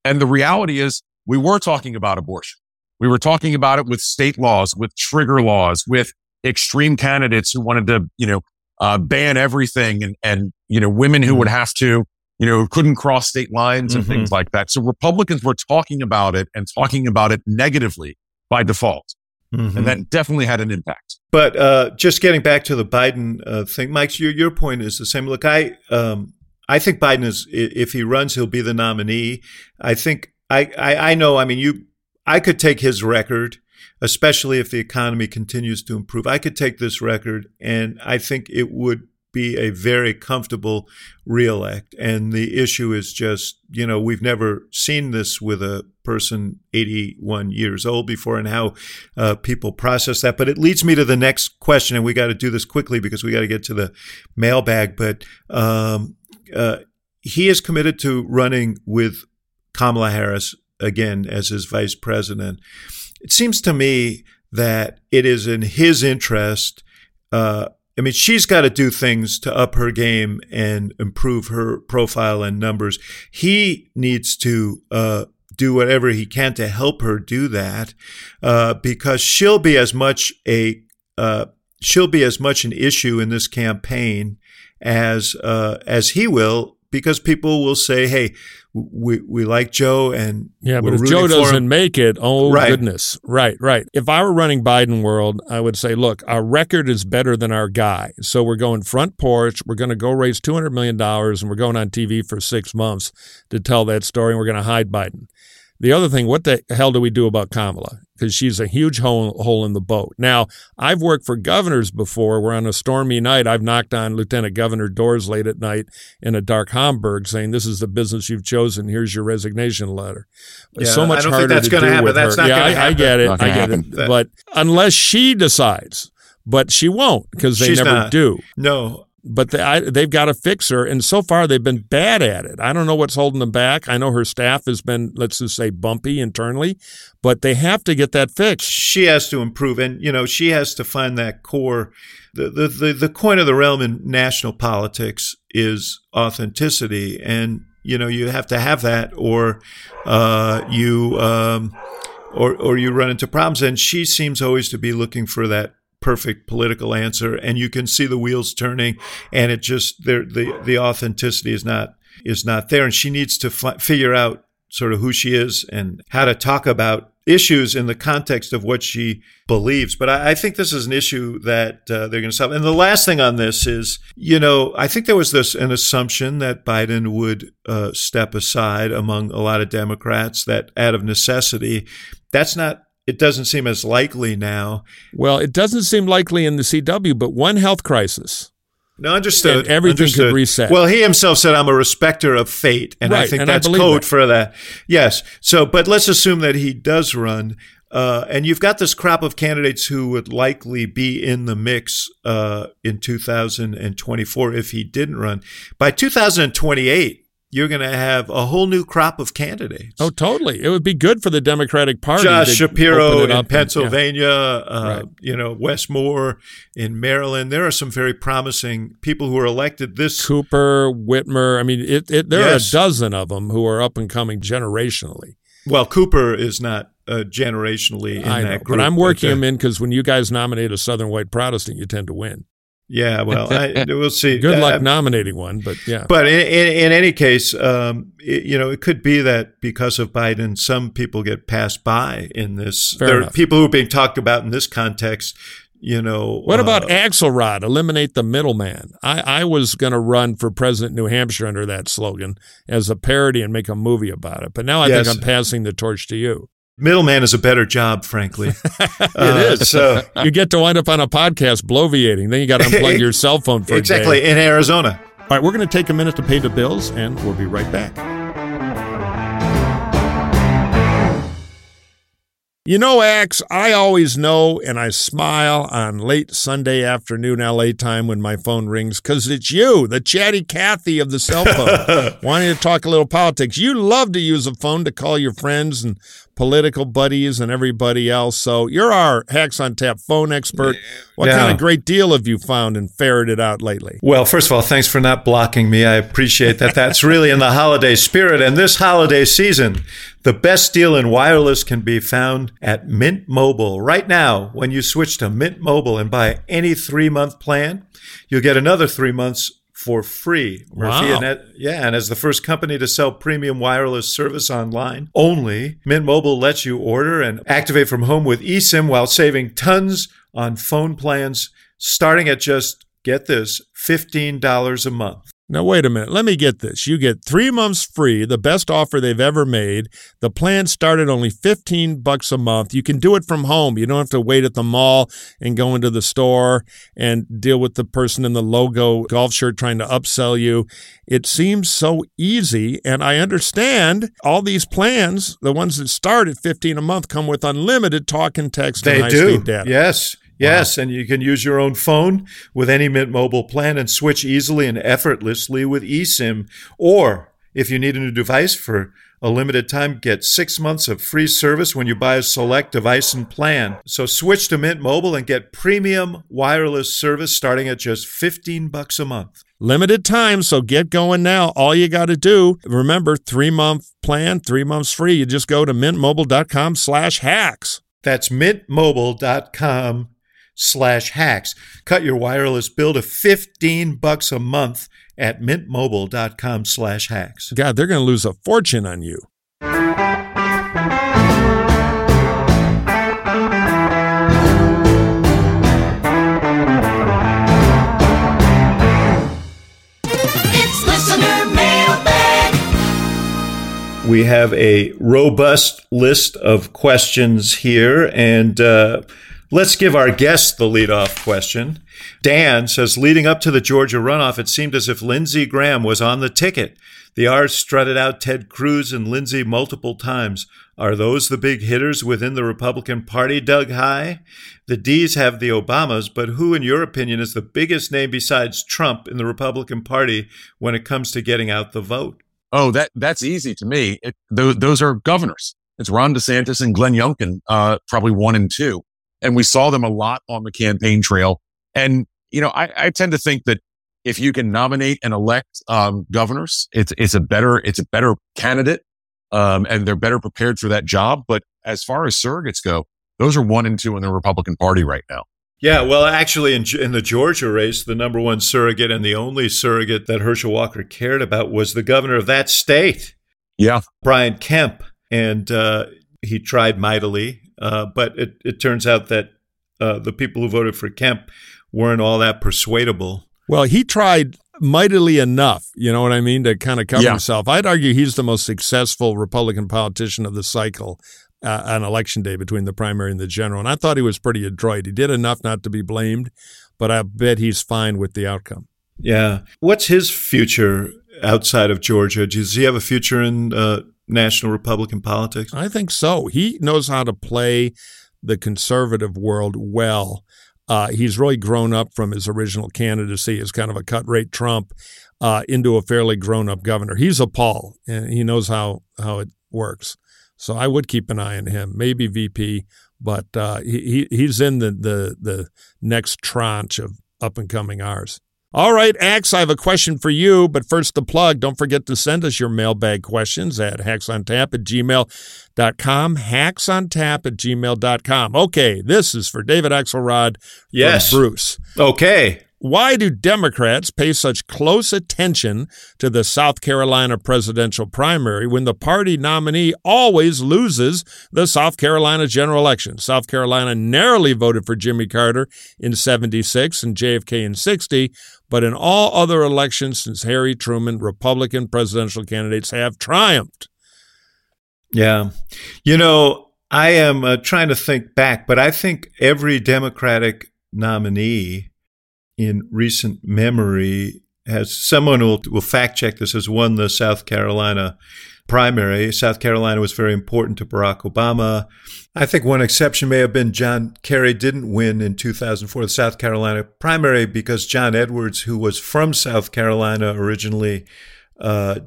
And the reality is we were talking about abortion. We were talking about it with state laws, with trigger laws, with extreme candidates who wanted to, you know, uh, ban everything and, and, you know, women who mm-hmm. would have to, you know, couldn't cross state lines and mm-hmm. things like that. So Republicans were talking about it and talking about it negatively by default. Mm-hmm. And that definitely had an impact. But uh, just getting back to the Biden uh, thing, Mike, your your point is the same. Look, I um, I think Biden is if he runs, he'll be the nominee. I think I, I, I know. I mean, you I could take his record, especially if the economy continues to improve. I could take this record, and I think it would be a very comfortable reelect. And the issue is just, you know, we've never seen this with a person 81 years old before and how uh, people process that. But it leads me to the next question, and we got to do this quickly because we got to get to the mailbag. But um, uh, he is committed to running with Kamala Harris again as his vice president. It seems to me that it is in his interest. Uh, I mean, she's got to do things to up her game and improve her profile and numbers. He needs to uh, do whatever he can to help her do that, uh, because she'll be as much a uh, she'll be as much an issue in this campaign as uh, as he will because people will say, "Hey, we we like Joe and yeah, but if Joe doesn't him." make it, oh Right. goodness, right, right. If I were running Biden world, I would say, look, our record is better than our guy, so we're going front porch. We're going to go raise two hundred million dollars, and we're going on TV for six months to tell that story. and We're going to hide Biden. The other thing, what the hell do we do about Kamala? Because she's a huge hole, hole in the boat. Now, I've worked for governors before where on a stormy night, I've knocked on Lieutenant Governor doors late at night in a dark homburg saying, This is the business you've chosen. Here's your resignation letter. It's Yeah, so I much don't think harder that's to gonna do happen. with That's her. not yeah, gonna I, I get it. I get happen. it. But unless she decides, but she won't because they She's never not. do No, but they, I, they've got to fix her. And so far, they've been bad at it. I don't know what's holding them back. I know her staff has been, let's just say, bumpy internally, but they have to get that fixed. she has to improve, and you know she has to find that core. The the the, the coin of the realm in national politics is authenticity, and you know you have to have that, or uh, you um, or or you run into problems. And she seems always to be looking for that perfect political answer, and you can see the wheels turning, and it just there the the authenticity is not is not there, and she needs to fi- figure out sort of who she is and how to talk about issues in the context of what she believes. But I, I think this is an issue that uh, they're going to solve. And the last thing on this is, you know, I think there was this an assumption that Biden would uh, step aside among a lot of Democrats that out of necessity. That's not. It doesn't seem as likely now. Well, it doesn't seem likely in the CW, but one health crisis. No, understood. And everything could reset. Well, he himself said, "I'm a respecter of fate," and I think and that's believe code that. for that. Yes. So, but let's assume that he does run, uh, and you've got this crop of candidates who would likely be in the mix uh, in 2024 if he didn't run. By 2028, you're going to have a whole new crop of candidates. Oh, totally. It would be good for the Democratic Party. Josh Shapiro in up and- yeah. Pennsylvania, uh, Right. you know, Wes Moore in Maryland. There are some very promising people who are elected this Cooper, Whitmer. I mean, it, it, there Yes. are a dozen of them who are up and coming generationally. Well, Cooper is not uh, generationally in I know, that group. but I'm working uh, them in because when you guys nominate a Southern white Protestant, you tend to win. Yeah, well, I, <laughs> we'll see. Good Uh, luck nominating one, but yeah. But in, in, in any case, um, it, you know, it could be that because of Biden, some people get passed by in this. Fair there enough. are people who are being talked about in this context. You know, What uh, about Axelrod? Eliminate the middleman. I, I was going to run for president of New Hampshire under that slogan as a parody and make a movie about it. But now I Yes. think I'm passing the torch to you. Middleman is a better job, frankly. <laughs> It Uh, is. so you get to wind up on a podcast bloviating. Then you got to unplug <laughs> your cell phone for exactly a day. in Arizona. All right, we're going to take a minute to pay the bills, and we'll be right back. You know, Axe, I always know and I smile on late Sunday afternoon LA time when my phone rings because it's you, the chatty Cathy of the cell phone, <laughs> wanting to talk a little politics. You love to use a phone to call your friends and political buddies and everybody else. So you're our Hacks on Tap phone expert. What Yeah. kind of great deal have you found and ferreted out lately? Well, first of all, thanks for not blocking me. I appreciate that. That's really in the holiday spirit. And this holiday season, the best deal in wireless can be found at Mint Mobile. Right now, when you switch to Mint Mobile and buy any three month plan, you'll get another three months for free. Murphy. Wow. And that- yeah, and as the first company to sell premium wireless service online only, Mint Mobile lets you order and activate from home with eSIM while saving tons on phone plans starting at just get this $15 a month. Now, wait a minute. Let me get this. You get three months free, the best offer they've ever made. The plan started only 15 bucks a month. You can do it from home. You don't have to wait at the mall and go into the store and deal with the person in the logo golf shirt trying to upsell you. It seems so easy. And I understand all these plans, the ones that start at 15 a month, come with unlimited talk and text and They high do. speed data. Yes. Yes, and you can use your own phone with any Mint Mobile plan and switch easily and effortlessly with eSIM. Or if you need a new device for a limited time, get six months of free service when you buy a select device and plan. So switch to Mint Mobile and get premium wireless service starting at just 15 bucks a month. Limited time, so get going now. All you got to do, remember, three month plan, three months free. You just go to mintmobile.com slash hacks. That's mintmobile.com slash hacks. Cut your wireless bill to 15 bucks a month at mintmobile.com slash hacks. God, they're going to lose a fortune on you. It's listener mailbag. We have a robust list of questions here, and uh, let's give our guest the leadoff question. Dan says, leading up to the Georgia runoff, it seemed as if Lindsey Graham was on the ticket. The R's strutted out Ted Cruz and Lindsey multiple times. Are those the big hitters within the Republican Party, Doug Heye? The D's have the Obamas, but who, in your opinion, is the biggest name besides Trump in the Republican Party when it comes to getting out the vote? Oh, that that's easy to me. It, those, those are governors. It's Ron DeSantis and Glenn Youngkin, uh, probably one and two. And we saw them a lot on the campaign trail. And, you know, I, I tend to think that if you can nominate and elect um, governors, it's, it's a better, it's a better candidate. Um, and they're better prepared for that job. But as far as surrogates go, those are one and two in the Republican Party right now. Yeah, well, actually, in, in the Georgia race, the number one surrogate and the only surrogate that Herschel Walker cared about was the governor of that state. Yeah. Brian Kemp. And uh, he tried mightily, uh, but it, it turns out that uh, the people who voted for Kemp weren't all that persuadable. Well, he tried mightily enough, you know what I mean, to kind of cover Yeah. himself. I'd argue he's the most successful Republican politician of the cycle uh, on election day between the primary and the general. And I thought he was pretty adroit. He did enough not to be blamed, but I bet he's fine with the outcome. Yeah. What's his future outside of Georgia? Does he have a future in uh, national Republican politics? I think so. He knows how to play the conservative world well. Uh, he's really grown up from his original candidacy as kind of a cut rate Trump uh, into a fairly grown up governor. He's a pol, and he knows how how it works. So I would keep an eye on him. Maybe VP, but uh, he, he he's in the the the next tranche of up and coming R's. All right, Axe, I have a question for you, but first the plug. Don't forget to send us your mailbag questions at hacksontap at gmail.com, hacksontap at gmail.com. Okay, this is for David Axelrod Yes. Bruce. Okay. Why do Democrats pay such close attention to the South Carolina presidential primary when the party nominee always loses the South Carolina general election? South Carolina narrowly voted for Jimmy Carter in 76 and JFK in 60, but in all other elections since Harry Truman, Republican presidential candidates have triumphed. Yeah. You know, I am uh, trying to think back, but I think every Democratic nominee in recent memory has someone will, will fact check this has won the South Carolina primary. South Carolina was very important to Barack Obama. I think one exception may have been John Kerry didn't win in 2004 the South Carolina primary because John Edwards, who was from South Carolina originally, uh,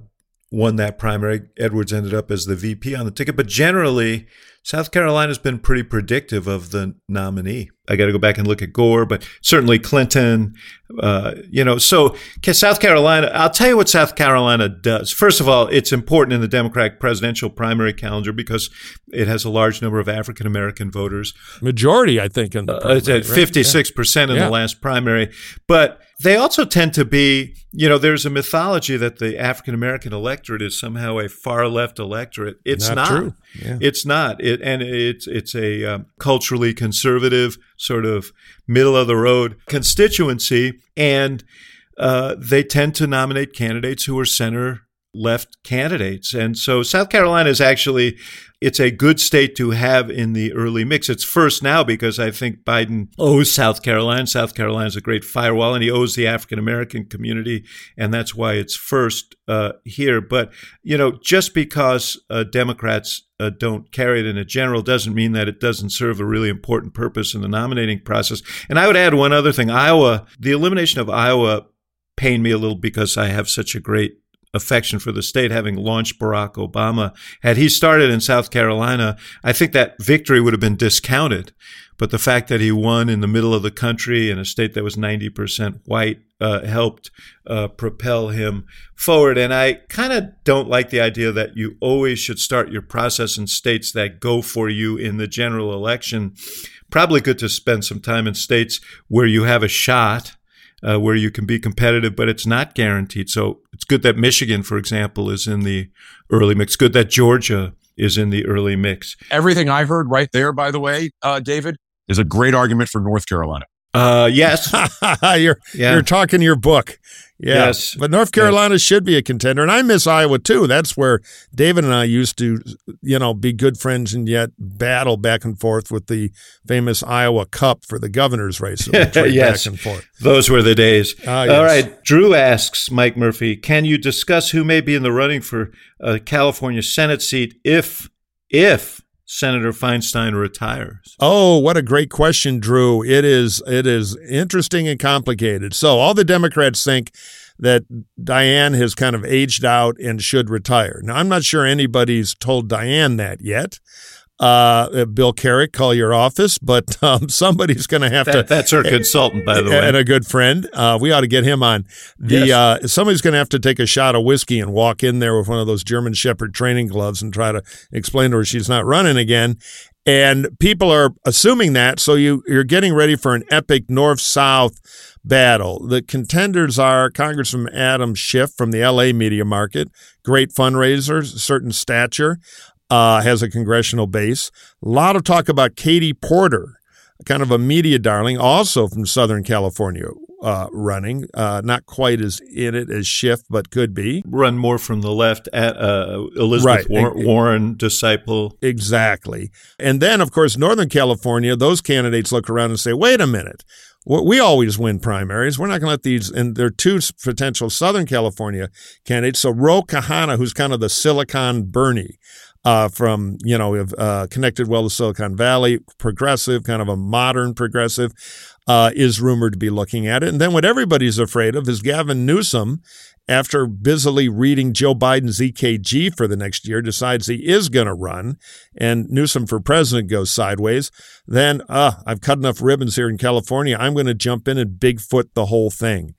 won that primary. Edwards ended up as the VP on the ticket, but generally, South Carolina's been pretty predictive of the nominee. I got to go back and look at Gore, but certainly Clinton. Uh, you know, so South Carolina. I'll tell you what South Carolina does. First of all, it's important in the Democratic presidential primary calendar because it has a large number of African American voters. Majority, I think, in the Uh, it's at fifty six percent in Yeah. the last primary, but they also tend to be. You know, there's a mythology that the African American electorate is somehow a far left electorate. It's Not not. true. Yeah. It's not. It and it's it's a um, culturally conservative sort of middle of the road constituency, and uh, they tend to nominate candidates who are center left candidates. And so South Carolina is actually it's a good state to have in the early mix. It's first now because I think Biden owes South Carolina. South Carolina is a great firewall, and he owes the African American community, and that's why it's first uh, here. But you know, just because uh, Democrats uh, don't carry it in a general doesn't mean that it doesn't serve a really important purpose in the nominating process. And I would add one other thing: Iowa, the elimination of Iowa pained me a little because I have such a great affection for the state, having launched Barack Obama. Had he started in South Carolina, I think that victory would have been discounted. But the fact that he won in the middle of the country in a state that was 90% white uh, helped uh, propel him forward. And I kind of don't like the idea that you always should start your process in states that go for you in the general election. Probably good to spend some time in states where you have a shot uh, where you can be competitive, but it's not guaranteed. So it's good that Michigan, for example, is in the early mix. Good that Georgia is in the early mix. Everything I've heard right there, by the way, uh, David, is a great argument for North Carolina. Uh, yes. <laughs> you're Yeah. you're talking your book. Yeah. Yes. But North Carolina should be a contender. And I miss Iowa too. That's where David and I used to, you know, be good friends and yet battle back and forth with the famous Iowa Cup for the governor's race. that we <laughs> trade yes. Back and forth. Those were the days. Ah, yes. right. Drew asks Mike Murphy, can you discuss who may be in the running for a California Senate seat if if Senator Feinstein retires? Oh, what a great question, Drew. It is it is interesting and complicated. So all the Democrats think that Dianne has kind of aged out and should retire. Now I'm not sure anybody's told Dianne that yet. Uh, Bill Carrick, call your office, but <laughs> um, somebody's going to have to. That's our consultant, by the way. And a good friend. Uh, we ought to get him on. The Yes. uh, somebody's going to have to take a shot of whiskey and walk in there with one of those German Shepherd training gloves and try to explain to her she's not running again. And people are assuming that, so you you're getting ready for an epic north south battle. The contenders are Congressman Adam Schiff from the L.A. media market, great fundraiser, certain stature, uh, has a congressional base. A lot of talk about Katie Porter, kind of a media darling, also from Southern California, uh, running. Uh, not quite as in it as Schiff, but could be. Run more from the left. At, uh, Elizabeth Right. War- Warren, disciple. Exactly. And then, of course, Northern California, those candidates look around and say, wait a minute. We we always win primaries. We're not going to let these, and there are two potential Southern California candidates. So Ro Khanna, who's kind of the Silicon Bernie, uh, from, you know, uh, connected well to Silicon Valley, progressive, kind of a modern progressive, uh, is rumored to be looking at it. And then what everybody's afraid of is Gavin Newsom, after busily reading Joe Biden's EKG for the next year, decides he is going to run, and Newsom for president goes sideways. Then, uh, I've cut enough ribbons here in California. I'm going to jump in and Bigfoot the whole thing.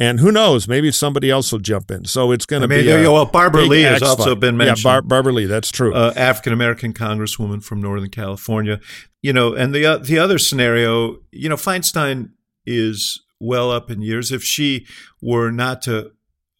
And who knows? Maybe somebody else will jump in. So it's going I to mean, be. A well, Barbara Lee has X also been mentioned. Yeah, Bar- Barbara Lee. That's true. uh, African American congresswoman from Northern California. You know, and the uh, the other scenario, you know, Feinstein is well up in years. If she were not to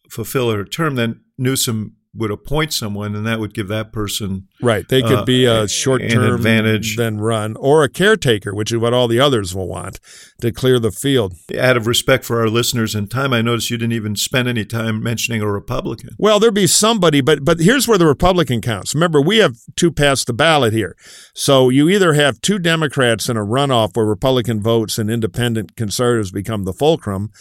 fulfill her term, then Newsom would appoint someone, and that would give that person Right. They could uh, be a short term advantage. then run or a caretaker, which is what all the others will want to clear the field. Out of respect for our listeners and time, I noticed you didn't even spend any time mentioning a Republican. Well, there'd be somebody, but but here's where the Republican counts. Remember, we have two past the ballot here. So you either have two Democrats in a runoff where Republican votes and independent conservatives become the fulcrum,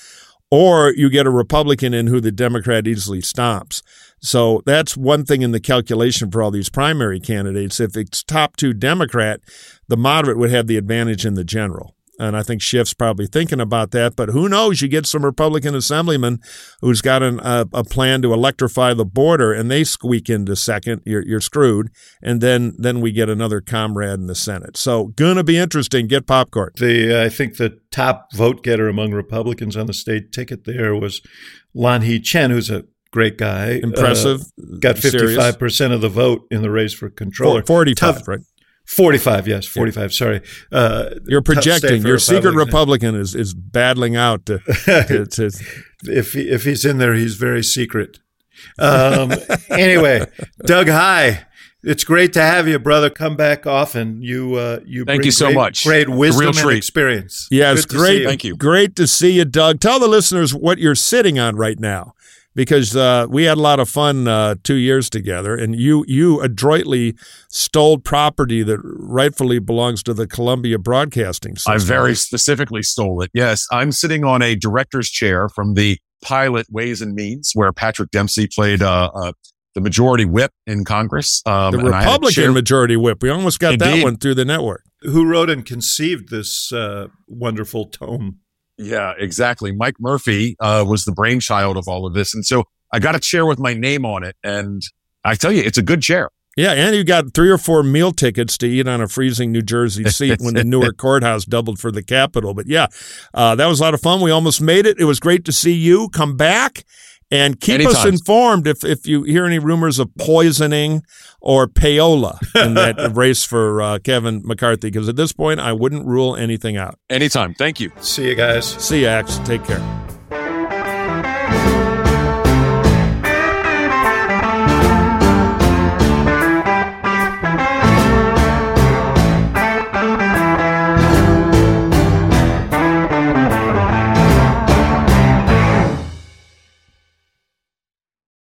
or you get a Republican in who the Democrat easily stomps. So that's one thing in the calculation for all these primary candidates. If it's top two Democrat, the moderate would have the advantage in the general. And I think Schiff's probably thinking about that. But who knows? You get some Republican assemblyman who's got an, a, a plan to electrify the border, and they squeak into second. You're, you're screwed. And then then we get another comrade in the Senate. So gonna be interesting. Get popcorn. The I think the top vote getter among Republicans on the state ticket there was Lanhee Chen, who's a great guy, Impressive, uh, got fifty five percent of the vote in the race for controller. Four- 45, Tough- right? Forty five, yes, forty five. Sorry, uh, You're projecting. for Your secret Republican is, is battling out to, to, <laughs> to If he, if he's in there, he's very secret. Um, <laughs> anyway, Doug Heye. It's great to have you, brother. Come back often. You uh, you Thank bring you so great- much. Great wisdom real and experience. Yes, Good great. you. Thank you. Great to see you, Doug. Tell the listeners what you're sitting on right now, because uh, we had a lot of fun uh, two years together, and you you adroitly stole property that rightfully belongs to the Columbia Broadcasting System. I very specifically stole it. Yes, I'm sitting on a director's chair from the pilot Ways and Means, where Patrick Dempsey played uh, uh, the majority whip in Congress. Um, the and I had a Republican chair- majority whip. We almost got that one through the network. Who wrote and conceived this uh, wonderful tome? Yeah, exactly. Mike Murphy uh, was the brainchild of all of this, and so I got a chair with my name on it, and I tell you, it's a good chair. Yeah, and you got three or four meal tickets to eat on a freezing New Jersey seat when the <laughs> Newark courthouse doubled for the Capitol. But yeah, uh, that was a lot of fun. We almost made it. It was great to see you come back and keep us informed if, if you hear any rumors of poisoning or payola in that <laughs> race for uh, Kevin McCarthy. Because at this point, I wouldn't rule anything out. Anytime. Thank you. See you guys. See you, Ax. Take care.